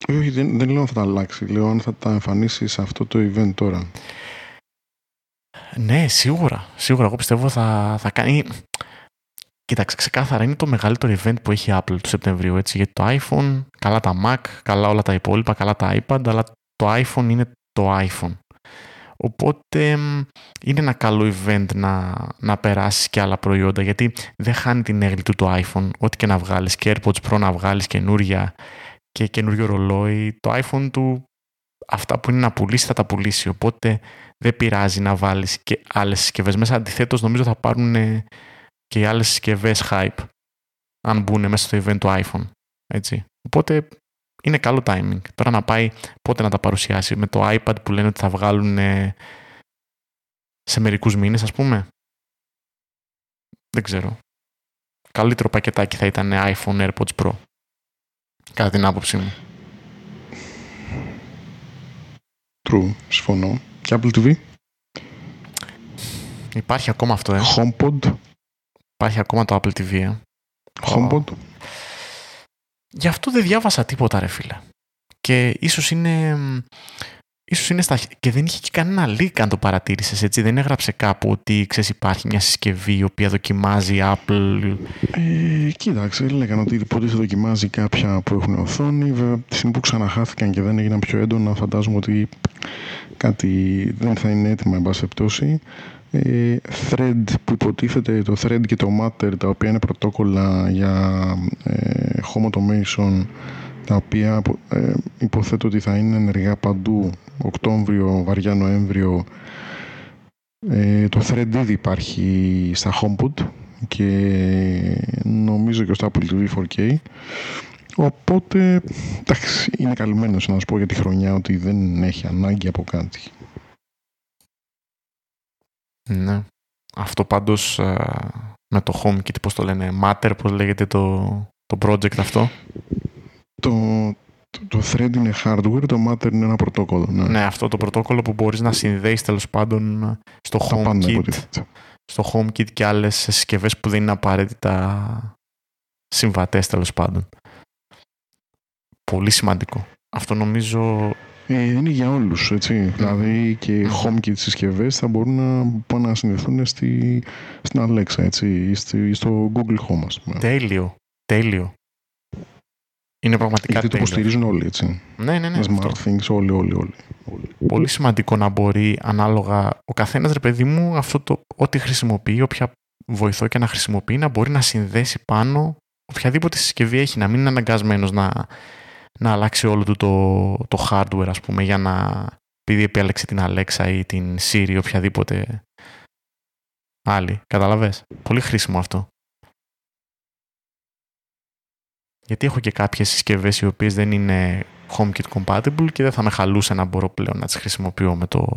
Όχι, όχι, δεν, δεν λέω αν θα τα αλλάξει. Λέω αν θα τα εμφανίσει σε αυτό το event τώρα. Ναι, σίγουρα. Σίγουρα. Εγώ πιστεύω θα, θα κάνει. Κοίταξε, ξεκάθαρα είναι το μεγαλύτερο event που έχει η Apple του Σεπτεμβρίου. Έτσι, γιατί το iPhone, καλά τα Mac, καλά όλα τα υπόλοιπα, καλά τα iPad, αλλά το iPhone είναι το iPhone. Οπότε μ, είναι ένα καλό event να, να περάσεις και άλλα προϊόντα γιατί δεν χάνει την έγκλη του το iPhone. Ό,τι και να βγάλεις και AirPods Pro να βγάλεις καινούρια και καινούριο ρολόι. Το iPhone του αυτά που είναι να πουλήσεις θα τα πουλήσει. Οπότε δεν πειράζει να βάλεις και άλλες συσκευές μέσα. Αντιθέτως νομίζω θα πάρουν ε, και οι άλλες συσκευές hype αν μπουν μέσα στο event του iPhone. Έτσι. Οπότε είναι καλό timing. Τώρα να πάει πότε να τα παρουσιάσει; Με το iPad που λένε ότι θα βγάλουν ε, σε μερικούς μήνες ας πούμε; Δεν ξέρω. Καλύτερο πακετάκι θα ήταν iPhone AirPods Pro. Κατά την άποψή μου. True, συμφωνώ. Και Apple TV, Υπάρχει ακόμα αυτό, ε. HomePod, Υπάρχει ακόμα το Apple TV, ε. HomePod; Γι' αυτό δεν διάβασα τίποτα, ρε φίλε. Και ίσως είναι... Ίσως είναι στα... Και δεν είχε και κανένα leak αν το παρατήρησες έτσι. Δεν έγραψε κάπου ότι ξέρεις, υπάρχει μια συσκευή η οποία δοκιμάζει η Apple. Ε, κοίταξε, έλεγαν ότι υποτίθεται δοκιμάζει κάποια που έχουν οθόνη. Βέβαια, τη στιγμή που ξαναχάθηκαν και δεν έγιναν πιο έντονα, φαντάζομαι ότι κάτι δεν θα είναι έτοιμα, εν πάση περιπτώσει. Ε, thread που υποτίθεται το Thread και το Matter τα οποία είναι πρωτόκολλα για ε, home automation τα οποία ε, υποθέτω ότι θα είναι ενεργά παντού Οκτώβριο, βαριά Νοέμβριο ε, το Thread ήδη υπάρχει στα HomePod και νομίζω και στο Apple TV 4K οπότε εντάξει είναι καλυμμένος να σου πω για τη χρονιά ότι δεν έχει ανάγκη από κάτι Ναι. Αυτό πάντως ε, με το HomeKit, πώς το λένε, Matter, πώς λέγεται το, το project αυτό. το, το, το Thread είναι hardware, το Matter είναι ένα πρωτόκολλο ναι. Ναι, αυτό το πρωτόκολλο που μπορείς να συνδέεις τέλος πάντων στο τα πάντα HomeKit, υποτίθεται στο HomeKit και άλλες συσκευές που δεν είναι απαραίτητα συμβατές τέλος πάντων. Πολύ σημαντικό. Αυτό νομίζω Ε, είναι για όλους, έτσι. Δηλαδή και HomeKit συσκευές θα μπορούν να πάνε να συνδεθούν στη, στην Alexa, έτσι, ή στη, στο Google Home, ας πούμε. τέλειο. Τέλειο. Είναι πραγματικά Γιατί το τέλειο. υποστηρίζουν όλοι, έτσι. Ναι, ναι, ναι. Smart αυτό. things, όλοι, όλοι, όλοι. όλοι. Πολύ σημαντικό να μπορεί ανάλογα ο καθένας, ρε παιδί μου, αυτό το, ό,τι χρησιμοποιεί, όποια βοηθό και να χρησιμοποιεί να μπορεί να συνδέσει πάνω οποιαδήποτε συσκευή έχει, να μην είναι αναγκασμένος να, να αλλάξει όλο του το, το hardware, ας πούμε, για να επειδή επέλεξε την Alexa ή την Siri ή οποιαδήποτε άλλη. Καταλαβες; Πολύ χρήσιμο αυτό. Γιατί έχω και κάποιες συσκευές οι οποίες δεν είναι HomeKit compatible και δεν θα με χαλούσε να μπορώ πλέον να τις χρησιμοποιώ με το...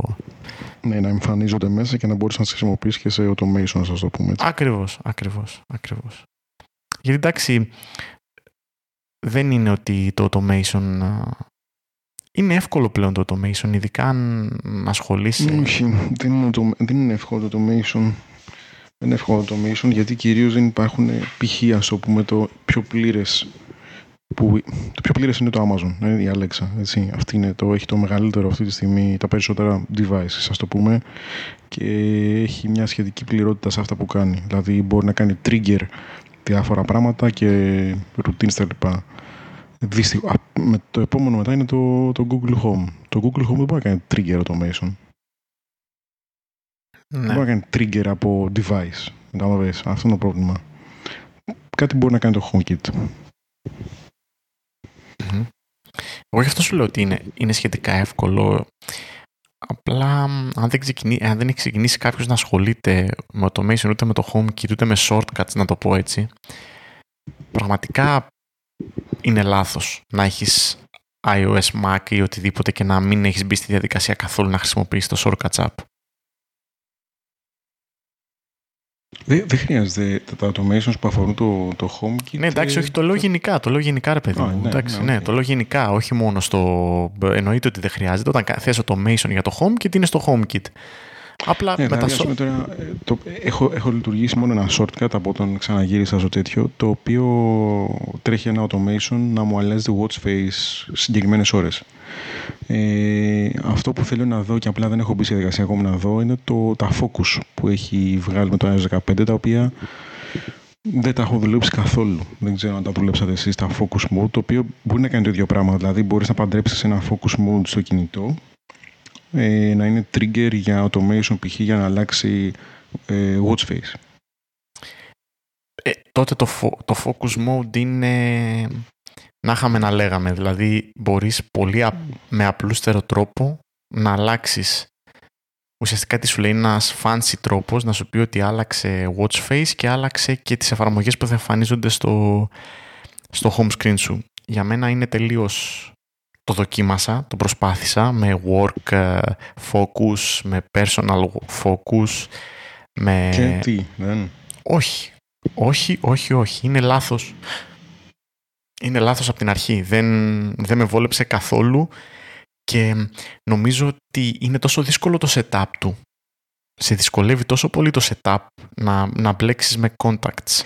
Ναι, να εμφανίζονται μέσα και να μπορείς να τις χρησιμοποιήσεις και σε automation, να σας το πούμε έτσι. Ακριβώς, ακριβώς, ακριβώς. Γιατί εντάξει, δεν είναι ότι το automation είναι εύκολο πλέον το automation, ειδικά αν ασχολείσαι. Όχι, δεν είναι, δεν είναι εύκολο το automation. Δεν είναι εύκολο το automation γιατί κυρίως δεν υπάρχουν π.χ. ας πούμε το πιο πλήρες. Που, το πιο πλήρες είναι το Amazon, είναι η Alexa. Έτσι. Αυτή είναι το, έχει το μεγαλύτερο αυτή τη στιγμή, τα περισσότερα devices, ας το πούμε, και έχει μια σχετική πληρότητα σε αυτά που κάνει. Δηλαδή μπορεί να κάνει trigger διάφορα πράγματα και routines τα λοιπά. Δυστυχώς, με το επόμενο μετά είναι το, το Google Home. Το Google Home δεν μπορεί να κάνει trigger automation. Ναι. Δεν μπορεί να κάνει trigger από device. Κατάλαβες, αυτό είναι το πρόβλημα. Κάτι μπορεί να κάνει το HomeKit. Mm-hmm. Εγώ γι' αυτό σου λέω ότι είναι, είναι σχετικά εύκολο. Απλά αν δεν, ξεκινήσει, αν δεν έχει ξεκινήσει κάποιος να ασχολείται με automation ούτε με το HomeKit ούτε με shortcuts να το πω έτσι πραγματικά είναι λάθος να έχεις iOS, Mac ή οτιδήποτε και να μην έχεις μπει στη διαδικασία καθόλου να χρησιμοποιήσεις το Shortcuts App. Δεν, δεν χρειάζεται τα, automations που αφορούν το, το HomeKit. Ναι, εντάξει, όχι, το λέω γενικά. Το λέω γενικά, ρε παιδί μου. Ναι, εντάξει, ναι, ναι, το λέω γενικά, όχι μόνο στο. Εννοείται ότι δεν χρειάζεται. Όταν θες automation για το HomeKit, είναι στο HomeKit. Απλά ναι, με τα short... τώρα, ε, το, έχω, έχω λειτουργήσει μόνο ένα shortcut από όταν ξαναγύρισα στο τέτοιο, το οποίο τρέχει ένα automation να μου αλλάζει το watch face συγκεκριμένες ώρες. Ε, αυτό που θέλω να δω και απλά δεν έχω μπει σε διαδικασία ακόμα να δω είναι το, τα focus που έχει βγάλει με το iOS 15, τα οποία δεν τα έχω δουλέψει καθόλου. Δεν ξέρω αν τα δουλέψατε εσείς τα focus mode, το οποίο μπορεί να κάνει το ίδιο πράγμα. Δηλαδή μπορείς να παντρέψεις ένα focus mode στο κινητό ε, να είναι trigger για automation π.χ. για να αλλάξει ε, watch face. Ε, τότε το, το focus mode είναι να είχαμε να λέγαμε. Δηλαδή μπορείς πολύ με απλούστερο τρόπο να αλλάξεις ουσιαστικά τι σου λέει ένας fancy τρόπος να σου πει ότι άλλαξε watch face και άλλαξε και τις εφαρμογές που θα εμφανίζονται στο, στο home screen σου. Για μένα είναι τελείως το δοκίμασα, το προσπάθησα με work ε, focus, με personal focus, με... Και τι, δεν... Όχι, όχι, όχι, όχι, είναι λάθος. Είναι λάθος από την αρχή, δεν, δεν με βόλεψε καθόλου και νομίζω ότι είναι τόσο δύσκολο το setup του. Σε δυσκολεύει τόσο πολύ το setup να, να μπλέξεις με contacts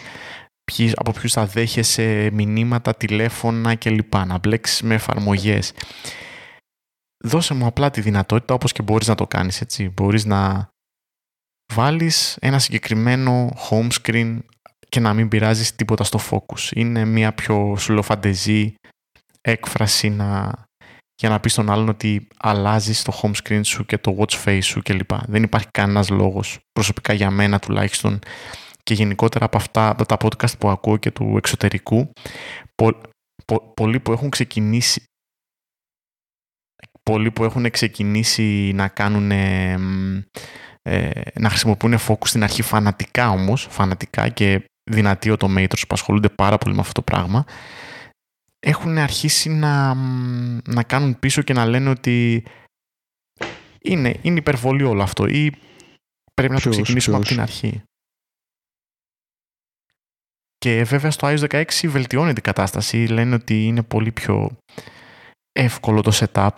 από ποιους θα δέχεσαι μηνύματα, τηλέφωνα κλπ. Να μπλέξεις με εφαρμογές. Δώσε μου απλά τη δυνατότητα όπως και μπορείς να το κάνεις έτσι. Μπορείς να βάλεις ένα συγκεκριμένο home screen και να μην πειράζεις τίποτα στο focus. Είναι μια πιο σουλοφαντεζή έκφραση να, για να πεις στον άλλον ότι αλλάζεις το home screen σου και το watch face σου κλπ. Δεν υπάρχει κανένας λόγος, προσωπικά για μένα τουλάχιστον, και γενικότερα από αυτά από τα podcast που ακούω και του εξωτερικού πολλοί που έχουν ξεκινήσει πολλοί που έχουν ξεκινήσει να κάνουν ε, να χρησιμοποιούν focus στην αρχή φανατικά όμως φανατικά και δυνατοί automators που ασχολούνται πάρα πολύ με αυτό το πράγμα έχουν αρχίσει να, να κάνουν πίσω και να λένε ότι είναι, είναι υπερβολή όλο αυτό ή πρέπει να το ξεκινήσουμε από την αρχή. Και βέβαια στο iOS 16 βελτιώνεται η κατάσταση. Λένε ότι είναι πολύ πιο εύκολο το setup.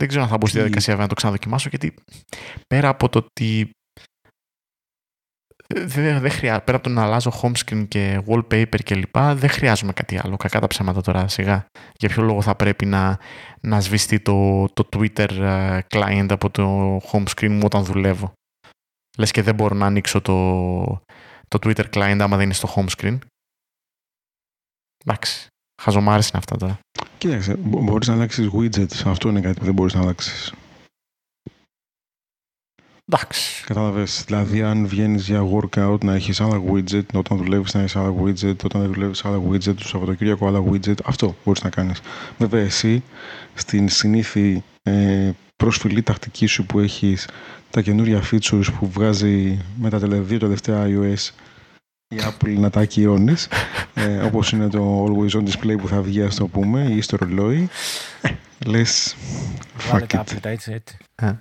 Δεν ξέρω αν θα μπω στη διαδικασία να το ξαναδοκιμάσω γιατί πέρα από το ότι δεν, δεν χρειάζεται, πέρα από το να αλλάζω home screen και wallpaper και λοιπά, δεν χρειάζομαι κάτι άλλο. Κακά τα ψέματα τώρα σιγά. Για ποιο λόγο θα πρέπει να, να σβηστεί το, το Twitter ε, client από το home screen μου όταν δουλεύω; Λες και δεν μπορώ να ανοίξω το, το Twitter client άμα δεν είναι στο home screen. Εντάξει. Χαζομάρες είναι αυτά τώρα. Κοίταξε, μπορείς να αλλάξεις widgets. Αυτό είναι κάτι που δεν μπορείς να αλλάξεις. Εντάξει. Κατάλαβες. Δηλαδή, αν βγαίνεις για workout να έχεις άλλα widget, όταν δουλεύεις να έχεις άλλα widget, όταν δεν δουλεύεις άλλα widget, το Σαββατοκύριακο άλλα widget, αυτό μπορείς να κάνεις. Βέβαια, εσύ στην συνήθη ε, προσφυλή τακτική σου που έχεις τα καινούρια features που βγάζει με τα δύο τελευταία iOS η Apple να τα ακυρώνεις, ε, όπως είναι το Always On Display που θα βγει, ας το πούμε, ή στο ρολόι. Ε, λες, fuck it. έτσι, έτσι. Ε.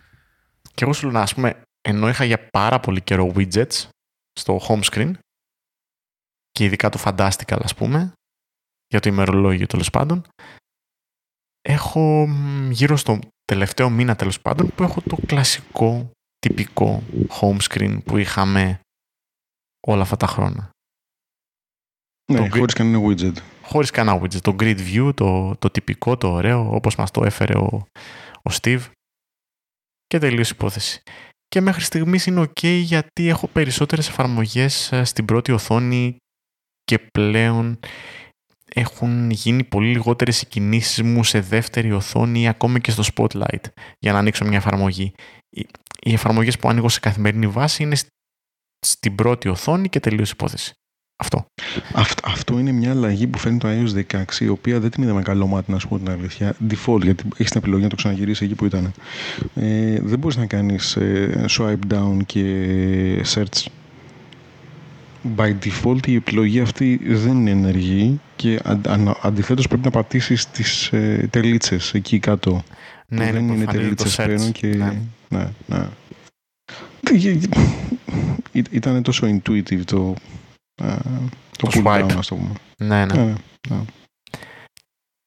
Και εγώ σου λέω, ας πούμε, ενώ είχα για πάρα πολύ καιρό widgets στο home screen και ειδικά το Fantastical, ας πούμε, για το ημερολόγιο τέλος πάντων, έχω γύρω στο τελευταίο μήνα τέλος πάντων που έχω το κλασικό, τυπικό home screen που είχαμε όλα αυτά τα χρόνια. Ναι, το χωρίς κανένα widget. Χωρίς κανένα widget. Το grid view, το, το τυπικό, το ωραίο, όπως μας το έφερε ο, ο Steve. Και τελείωσε υπόθεση. Και μέχρι στιγμής είναι ok γιατί έχω περισσότερες εφαρμογές ε, στην πρώτη οθόνη και πλέον έχουν γίνει πολύ λιγότερες οι κινήσεις μου σε δεύτερη οθόνη ή ακόμη και στο Spotlight για να ανοίξω μια εφαρμογή. Οι εφαρμογές που ανοίγω σε καθημερινή βάση είναι στην πρώτη οθόνη και τελείωσε υπόθεση. Αυτό. αυτό είναι μια αλλαγή που φέρνει το iOS 16, η οποία δεν την είδαμε καλό μάτι, να σου πω την αλήθεια. Default, γιατί έχεις την επιλογή να το ξαναγυρίσεις εκεί που ήταν. Ε, δεν μπορείς να κάνεις ε, swipe down και search. By default η επιλογή αυτή δεν είναι ενεργή και αν, αντιθέτως πρέπει να πατήσεις τις ε, τελίτσες εκεί κάτω. Ναι, δεν είναι τελίτσες πλέον και... Ναι, ναι. ναι. Ήταν τόσο intuitive το, το, pull down, ας το πούμε. Ναι, ναι. ναι, ναι.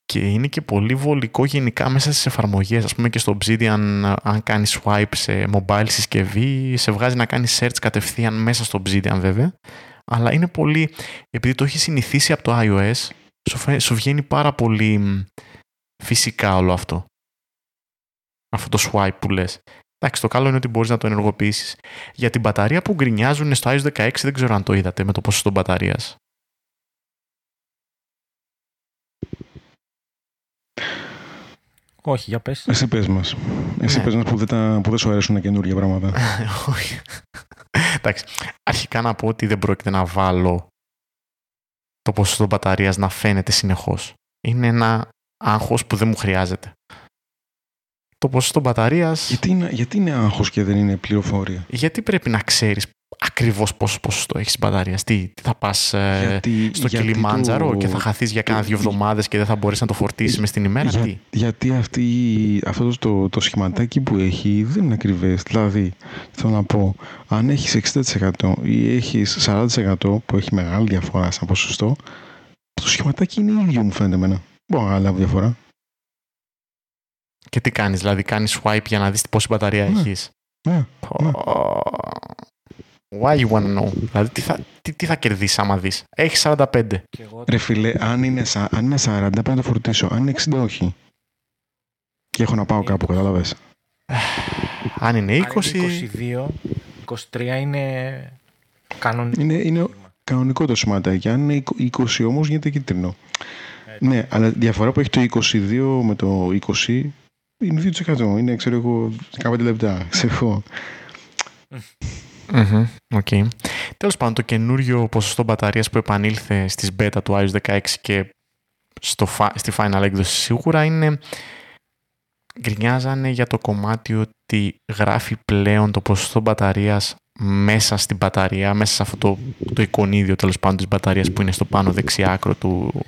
Και είναι και πολύ βολικό γενικά μέσα στις εφαρμογές. Ας πούμε και στο Obsidian, αν κάνεις swipe σε mobile συσκευή, σε βγάζει να κάνεις search κατευθείαν μέσα στο Obsidian βέβαια. Αλλά είναι πολύ, επειδή το έχεις συνηθίσει από το iOS, σου, σου βγαίνει πάρα πολύ φυσικά όλο αυτό. Αυτό το swipe που λες. Εντάξει, το καλό είναι ότι μπορείς να το ενεργοποιήσεις. Για την μπαταρία που γκρινιάζουν στο iOS 16, δεν ξέρω αν το είδατε με το ποσοστό μπαταρίας. Όχι, για πες. Εσύ πες μας. Εσύ ναι. πες μας που δεν, που δεν σου αρέσουν καινούργια πράγματα. Όχι. Εντάξει. Αρχικά να πω ότι δεν πρόκειται να βάλω το ποσοστό μπαταρίας να φαίνεται συνεχώς. Είναι ένα άγχος που δεν μου χρειάζεται το ποσοστό μπαταρίας. Γιατί, είναι, γιατί είναι άγχος και δεν είναι πληροφορία; Γιατί πρέπει να ξέρεις ακριβώς πόσο ποσοστό έχεις μπαταρία. Τι, τι θα πας ε, στο Κιλιμάντζαρο το... και θα χαθείς για κάνα δύο εβδομάδες και δεν θα μπορείς να το φορτίσεις μες στην ημέρα. Για, τι; Γιατί αυτή, αυτό το, το σχηματάκι που έχει δεν είναι ακριβές. Δηλαδή, θέλω να πω, αν έχεις 60% ή έχεις 40% που έχει μεγάλη διαφορά σαν ποσοστό, το σχηματάκι είναι ίδιο μου φαίνεται εμένα. Μπορώ να λάβω διαφορά. Και τι κάνεις, δηλαδή κάνεις swipe για να δεις πόση μπαταρία ναι. έχεις; Ναι. Why you wanna know; Δηλαδή τι θα, τι, τι θα κερδίσεις άμα δεις; Έχεις 45. Ρε φίλε, αν είναι, αν είναι 40 πρέπει να το φορτίσω. Αν είναι 60 όχι. Και έχω να πάω κάπου, κατάλαβες. αν είναι 20... Αν 22, 23 είναι κανονικό. Είναι, είναι κανονικό το σηματάκι. Αν είναι 20 όμως γίνεται κίτρινο. Ναι, αλλά διαφορά που έχει το 22 με το 20 είναι 2%. Είναι, ξέρω εγώ, 15 λεπτά. Ξέρω Okay. Τέλος πάντων, το καινούριο ποσοστό μπαταρίας που επανήλθε στις beta του iOS 16 και στο, στη final έκδοση σίγουρα είναι γκρινιάζανε για το κομμάτι ότι γράφει πλέον το ποσοστό μπαταρίας μέσα στην μπαταρία, μέσα σε αυτό το, το εικονίδιο τέλος πάντων της μπαταρίας που είναι στο πάνω δεξιά άκρο του,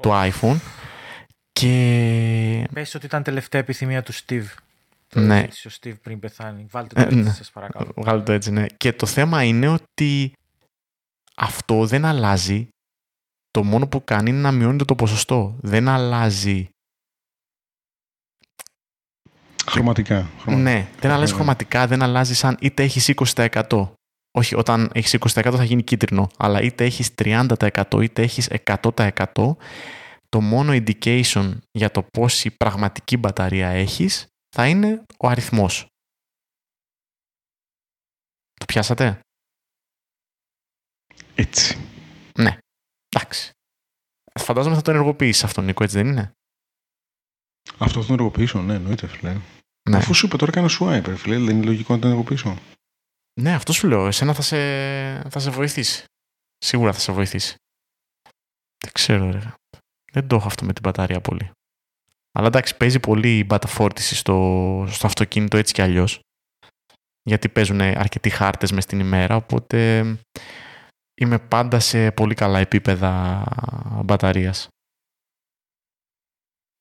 του iPhone και... Πες ότι ήταν τελευταία επιθυμία του Steve. Ναι. ο Steve πριν πεθάνει. Βάλτε το ε, έτσι, ναι. σας παρακαλώ. Βάλτε το έτσι, ναι. Και το θέμα είναι ότι αυτό δεν αλλάζει. Το μόνο που κάνει είναι να μειώνεται το ποσοστό. Δεν αλλάζει Χρωματικά. Ναι, δεν αλλάζει χρωματικά, δεν αλλάζει σαν είτε έχει 20%. Όχι, όταν έχεις 20% θα γίνει κίτρινο, αλλά είτε έχεις 30% είτε έχεις 100% το μόνο indication για το πόση πραγματική μπαταρία έχεις θα είναι ο αριθμός. Το πιάσατε; Έτσι. Ναι. Εντάξει. Φαντάζομαι θα το ενεργοποιήσεις αυτό, Νίκο, έτσι δεν είναι; Αυτό θα το ενεργοποιήσω, ναι, εννοείται, φίλε. Ναι. Αφού σου είπε τώρα κάνω swipe, φίλε, δεν είναι λογικό να τον έχω πίσω. Ναι, αυτό σου λέω. Εσένα θα σε, θα σε βοηθήσει. Σίγουρα θα σε βοηθήσει. Δεν ξέρω, ρε. Δεν το έχω αυτό με την μπαταρία πολύ. Αλλά εντάξει, παίζει πολύ η μπαταφόρτιση στο, στο αυτοκίνητο έτσι κι αλλιώς. Γιατί παίζουν αρκετοί χάρτες μες στην ημέρα, οπότε είμαι πάντα σε πολύ καλά επίπεδα μπαταρίας.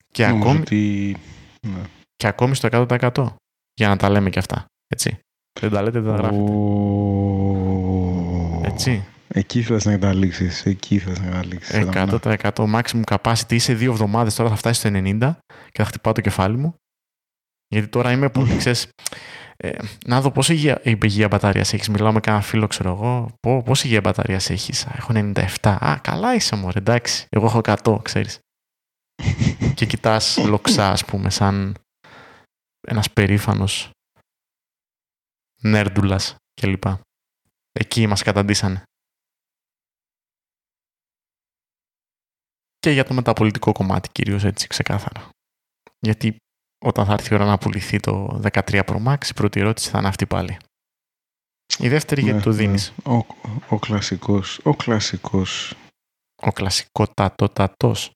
Και ακόμη, ότι... ναι. και ακόμη στο 100% για να τα λέμε και αυτά. Έτσι. Δεν τα λέτε, δεν τα γράφετε. Έτσι. Εκεί θα να καταλήξεις. Εκεί θα να καταλήξεις. 100% maximum capacity. Είσαι δύο εβδομάδες τώρα θα φτάσει στο 90 και θα χτυπάω το κεφάλι μου. Γιατί τώρα είμαι πολύ, ξέρεις, ε, να δω πόσο υγεία, υγεία μπαταρίας έχεις. Μιλάω με κανένα φίλο, ξέρω εγώ. πόση υγεία μπαταρίας έχεις. Έχω 97. Α, καλά είσαι μου, εντάξει. Εγώ έχω 100, ξέρεις. και κοιτάς λοξά, ας πούμε, σαν ένας περήφανος νέρντουλας κλπ. Εκεί μας καταντήσανε. Και για το μεταπολιτικό κομμάτι κυρίως έτσι ξεκάθαρα. Γιατί όταν θα έρθει η ώρα να πουληθεί το 13 Pro Max, η πρώτη ερώτηση θα είναι αυτή πάλι. Η δεύτερη γιατί ναι, το δίνεις; Ναι. Ο, ο κλασικός. Ο κλασικός. Ο κλασικότατοτατός.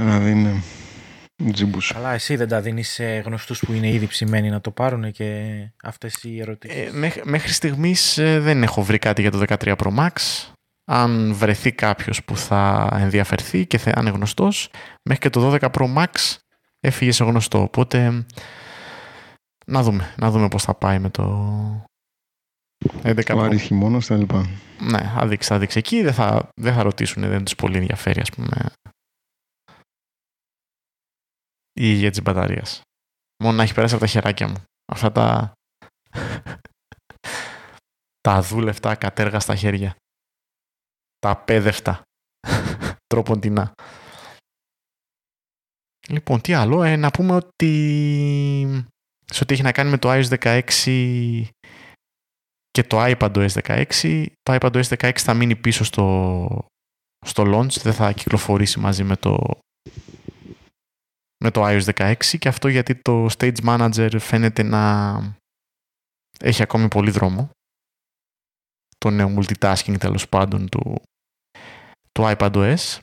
Δηλαδή είναι τζιμπούς. Καλά, εσύ δεν τα δίνεις σε γνωστούς που είναι ήδη ψημένοι να το πάρουν και αυτές οι ερωτήσεις. Ε, μέχρι, μέχρι στιγμής ε, δεν έχω βρει κάτι για το 13 Pro Max. Αν βρεθεί κάποιος που θα ενδιαφερθεί και θα είναι γνωστός, μέχρι και το 12 Pro Max έφυγε σε γνωστό. Οπότε να δούμε, να δούμε πώς θα πάει με το 11 Άρης χειμώνας στα λοιπά. Ναι, θα δείξει, θα δείξει. Εκεί δεν θα, δεν θα ρωτήσουν, δεν τους πολύ ενδιαφέρει ας πούμε η υγεία της μπαταρίας. Μόνο να έχει περάσει από τα χεράκια μου. Αυτά τα τα δούλευτα κατέργα στα χέρια. Τα πέδευτα. Τροποντινά. Λοιπόν, τι άλλο. Ε, να πούμε ότι σε ό,τι έχει να κάνει με το iOS 16 και το iPadOS 16, το iPadOS 16 θα μείνει πίσω στο, στο launch, δεν θα κυκλοφορήσει μαζί με το, με το iOS 16 και αυτό γιατί το Stage Manager φαίνεται να έχει ακόμη πολύ δρόμο. Το νέο multitasking τέλος πάντων του, του iPadOS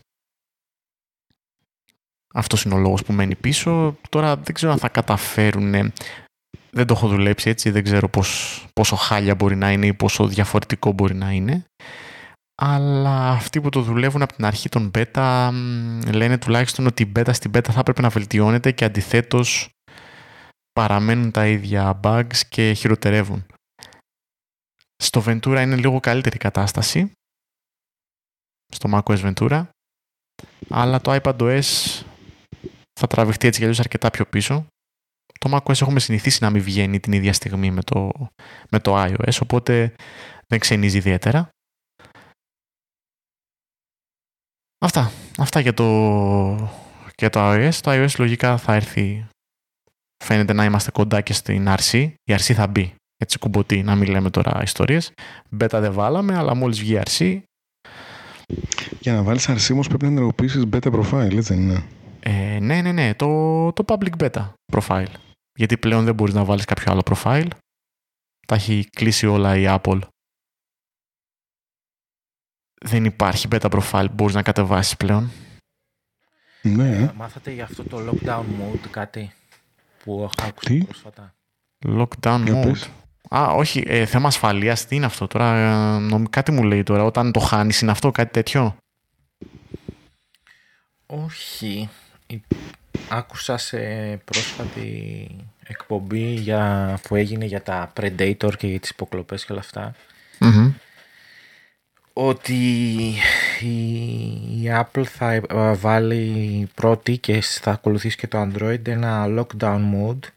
αυτός είναι ο λόγος που μένει πίσω. Τώρα δεν ξέρω αν θα καταφέρουν. Δεν το έχω δουλέψει έτσι, δεν ξέρω πώς, πόσο χάλια μπορεί να είναι ή πόσο διαφορετικό μπορεί να είναι. Αλλά αυτοί που το δουλεύουν από την αρχή των beta λένε τουλάχιστον ότι η beta στην beta θα έπρεπε να βελτιώνεται και αντιθέτως παραμένουν τα ίδια bugs και χειροτερεύουν. Στο Ventura είναι λίγο καλύτερη κατάσταση. Στο macOS Ventura. Αλλά το iPadOS θα τραβηχτεί έτσι κι αλλιώς αρκετά πιο πίσω. Το macOS έχουμε συνηθίσει να μην βγαίνει την ίδια στιγμή με το, με το iOS, οπότε δεν ξενίζει ιδιαίτερα. Αυτά. Αυτά για το, για το iOS. Το iOS λογικά θα έρθει. Φαίνεται να είμαστε κοντά και στην RC. Η RC θα μπει. Έτσι κουμποτή, να μην λέμε τώρα ιστορίες. Beta δεν βάλαμε, αλλά μόλις βγει RC... Για να βάλεις RC όμως πρέπει να ενεργοποιήσεις beta profile, έτσι δεν είναι; Ε, ναι, ναι, ναι, το, το public beta profile. Γιατί πλέον δεν μπορείς να βάλεις κάποιο άλλο profile. Τα έχει κλείσει όλα η Apple. Δεν υπάρχει beta profile που μπορείς να κατεβάσεις πλέον. Ναι. Ε, μάθατε για αυτό το lockdown mode κάτι που έχω ακούσει πρόσφατα; Lockdown mode. Α, όχι, ε, θέμα ασφαλείας, τι είναι αυτό τώρα, ε, κάτι μου λέει τώρα, όταν το χάνεις είναι αυτό, κάτι τέτοιο; Όχι, άκουσα σε πρόσφατη εκπομπή για, που έγινε για τα Predator και για τις υποκλοπές και όλα ότι η, Apple θα ε, βάλει πρώτη και θα ακολουθήσει και το Android ένα lockdown mode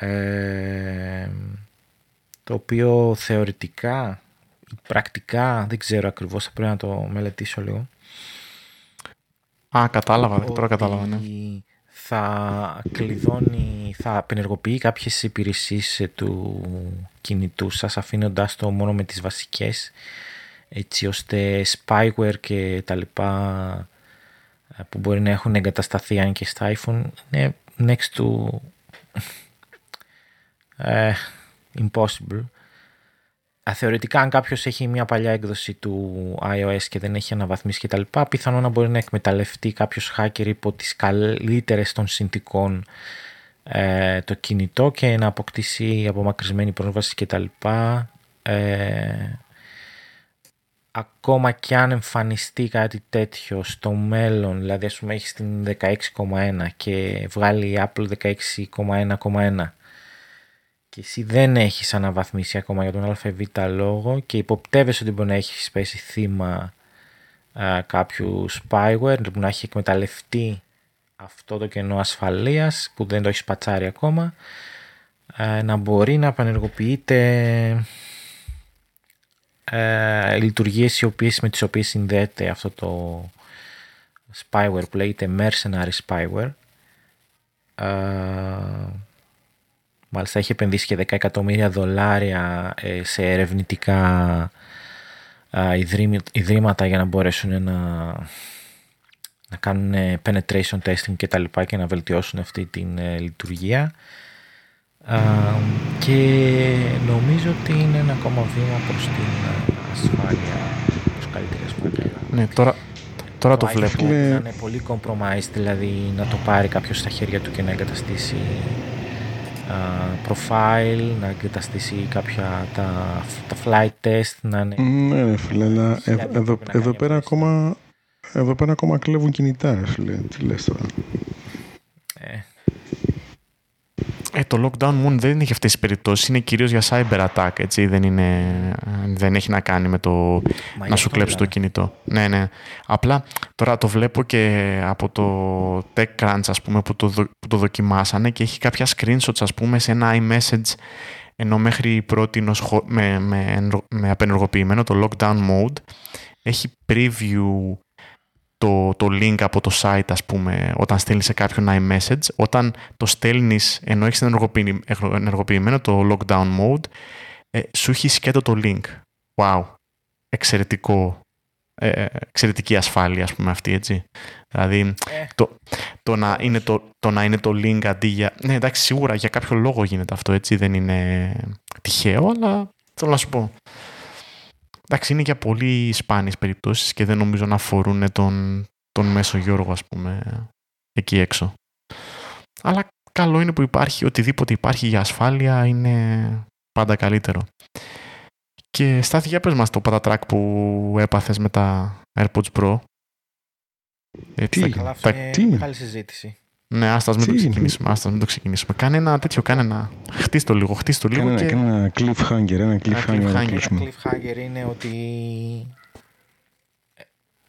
ε, το οποίο θεωρητικά πρακτικά δεν ξέρω ακριβώς θα πρέπει να το μελετήσω λίγο Α, κατάλαβα. Τώρα κατάλαβα, ναι. Θα κλειδώνει, θα απενεργοποιεί κάποιες υπηρεσίες του κινητού σας αφήνοντάς το μόνο με τις βασικές έτσι ώστε spyware και τα λοιπά που μπορεί να έχουν εγκατασταθεί αν και στα iPhone είναι next to ε, impossible. Θεωρητικά αν κάποιος έχει μια παλιά έκδοση του iOS και δεν έχει αναβαθμίσει κτλ. πιθανόν να μπορεί να εκμεταλλευτεί κάποιος hacker υπό τις καλύτερες των συνθήκων ε, το κινητό και να αποκτήσει απομακρυσμένη πρόσβαση κτλ. Ε, ακόμα και αν εμφανιστεί κάτι τέτοιο στο μέλλον, δηλαδή ας πούμε έχεις την 16,1 και βγάλει η Apple 16,1,1 και εσύ δεν έχεις αναβαθμίσει ακόμα για τον ΑΒ λόγο και υποπτεύεσαι ότι μπορεί να έχεις πέσει θύμα α, κάποιου spyware που να έχει εκμεταλλευτεί αυτό το κενό ασφαλείας που δεν το έχεις πατσάρει ακόμα να μπορεί να απενεργοποιείται ε, λειτουργίες οι οποίες, με τις οποίες συνδέεται αυτό το spyware που λέγεται mercenary spyware ε, μάλιστα έχει επενδύσει και 10 εκατομμύρια δολάρια ε, σε ερευνητικά ε, ιδρύματα για να μπορέσουν να, να κάνουν penetration testing και τα λοιπά και να βελτιώσουν αυτή την ε, λειτουργία και νομίζω ότι είναι ένα ακόμα βήμα προς την ε, ασφάλεια, προς καλύτερη ασφάλεια. Ναι, τώρα, τώρα το, βλέπω. Να είναι πολύ compromised, δηλαδή να το πάρει κάποιος στα χέρια του και να εγκαταστήσει profile, να εγκαταστήσει κάποια τα, τα flight test, να είναι... Ναι, φίλε, αλλά εδώ, εδώ, πέρα ακόμα, εδώ πέρα ακόμα κλέβουν κινητά, φίλε. Τι λες τώρα. Ε, ε, το lockdown moon δεν είναι για αυτές τις περιπτώσεις, είναι κυρίως για cyber attack, έτσι, δεν, είναι, δεν έχει να κάνει με το να σου κλέψει το κινητό. Ναι, ναι. Απλά τώρα το βλέπω και από το TechCrunch, ας πούμε, που το, που το δοκιμάσανε και έχει κάποια screenshots, ας πούμε, σε ένα iMessage ενώ μέχρι πρώτη με, με, με απενεργοποιημένο το lockdown mode έχει preview το, το link από το site, ας πούμε, όταν στέλνεις σε κάποιον iMessage, όταν το στέλνεις ενώ έχεις ενεργοποιημένο το lockdown mode, ε, σου έχει σκέτο το link. Wow. Εξαιρετικό. Ε, εξαιρετική ασφάλεια, ας πούμε, αυτή, έτσι. Δηλαδή, ε. το, το, να είναι το, το να είναι το link αντί για... Ναι, εντάξει, σίγουρα για κάποιο λόγο γίνεται αυτό, έτσι. Δεν είναι τυχαίο, αλλά θέλω να σου πω. Εντάξει, είναι για πολύ σπάνιες περιπτώσεις και δεν νομίζω να αφορούν τον, τον μέσο Γιώργο, ας πούμε, εκεί έξω. Αλλά καλό είναι που υπάρχει, οτιδήποτε υπάρχει για ασφάλεια είναι πάντα καλύτερο. Και Στάθη, για πες μας το πατατράκ που έπαθες με τα AirPods Pro. Έτσι, τι, θα, θα, τι, μεγάλη συζήτηση. Ναι, άστα μην το ξεκινήσουμε. Άστα μην το ξεκινήσουμε. Κάνε ένα τέτοιο, κάνε ένα. Χτί το λίγο, χτί το λίγο. Κάνε, και... κάνε ένα cliffhanger. Ένα cliffhanger. Ένα cliffhanger, είναι ότι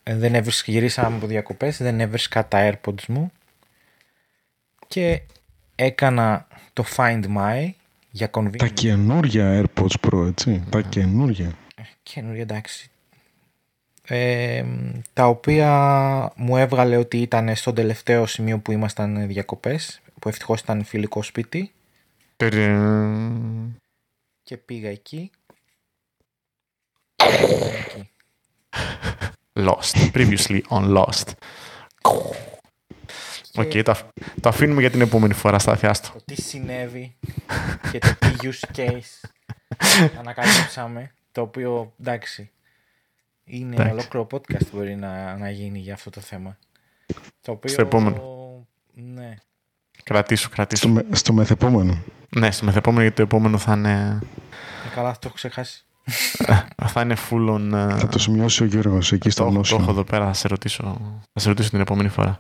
ε, δεν έβρισκα, γυρίσαμε από διακοπές, δεν έβρισκα τα AirPods μου και έκανα το Find My για convenience. Τα καινούργια AirPods Pro, έτσι. Τα καινούργια. Ε, καινούργια, εντάξει τα οποία μου έβγαλε ότι ήταν στο τελευταίο σημείο που ήμασταν διακοπές, που ευτυχώς ήταν φιλικό σπίτι. Και πήγα εκεί. Lost. Previously on Lost. OK, okay, το, το αφήνουμε για την επόμενη φορά στα αθιάστο. Το τι συνέβη και το τι use case ανακαλύψαμε, το οποίο εντάξει, είναι Εντάξει. ολόκληρο podcast μπορεί να, να γίνει για αυτό το θέμα. Το οποίο... Στο επόμενο. Ναι. Κρατήσου, κρατήσου. Στο, με, στο μεθεπόμενο. Ναι, στο μεθεπόμενο γιατί το επόμενο θα είναι... Ε, καλά, το έχω ξεχάσει. θα είναι full on... Ε, θα το σημειώσει ο Γιώργος εκεί στο γνώσιο. Το έχω εδώ πέρα, θα σε ρωτήσω, θα σε ρωτήσω την επόμενη φορά.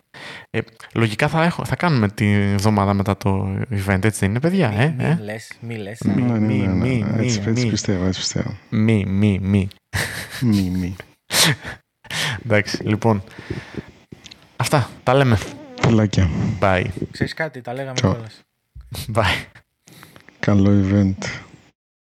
Ε, λογικά θα, έχω, θα κάνουμε τη εβδομάδα μετά το event, έτσι δεν είναι παιδιά, μη, ε; Μη ε; λες, μη λες. Μη, ναι, ναι, ναι, μη, μη, έτσι, έτσι πιστεύω, έτσι πιστεύω. Μη, μη, μη. Μη, μη. Εντάξει, λοιπόν. Αυτά, τα λέμε. Φιλάκια. Bye. Ξέρεις κάτι, τα λέγαμε κιόλας. Bye. Καλό event.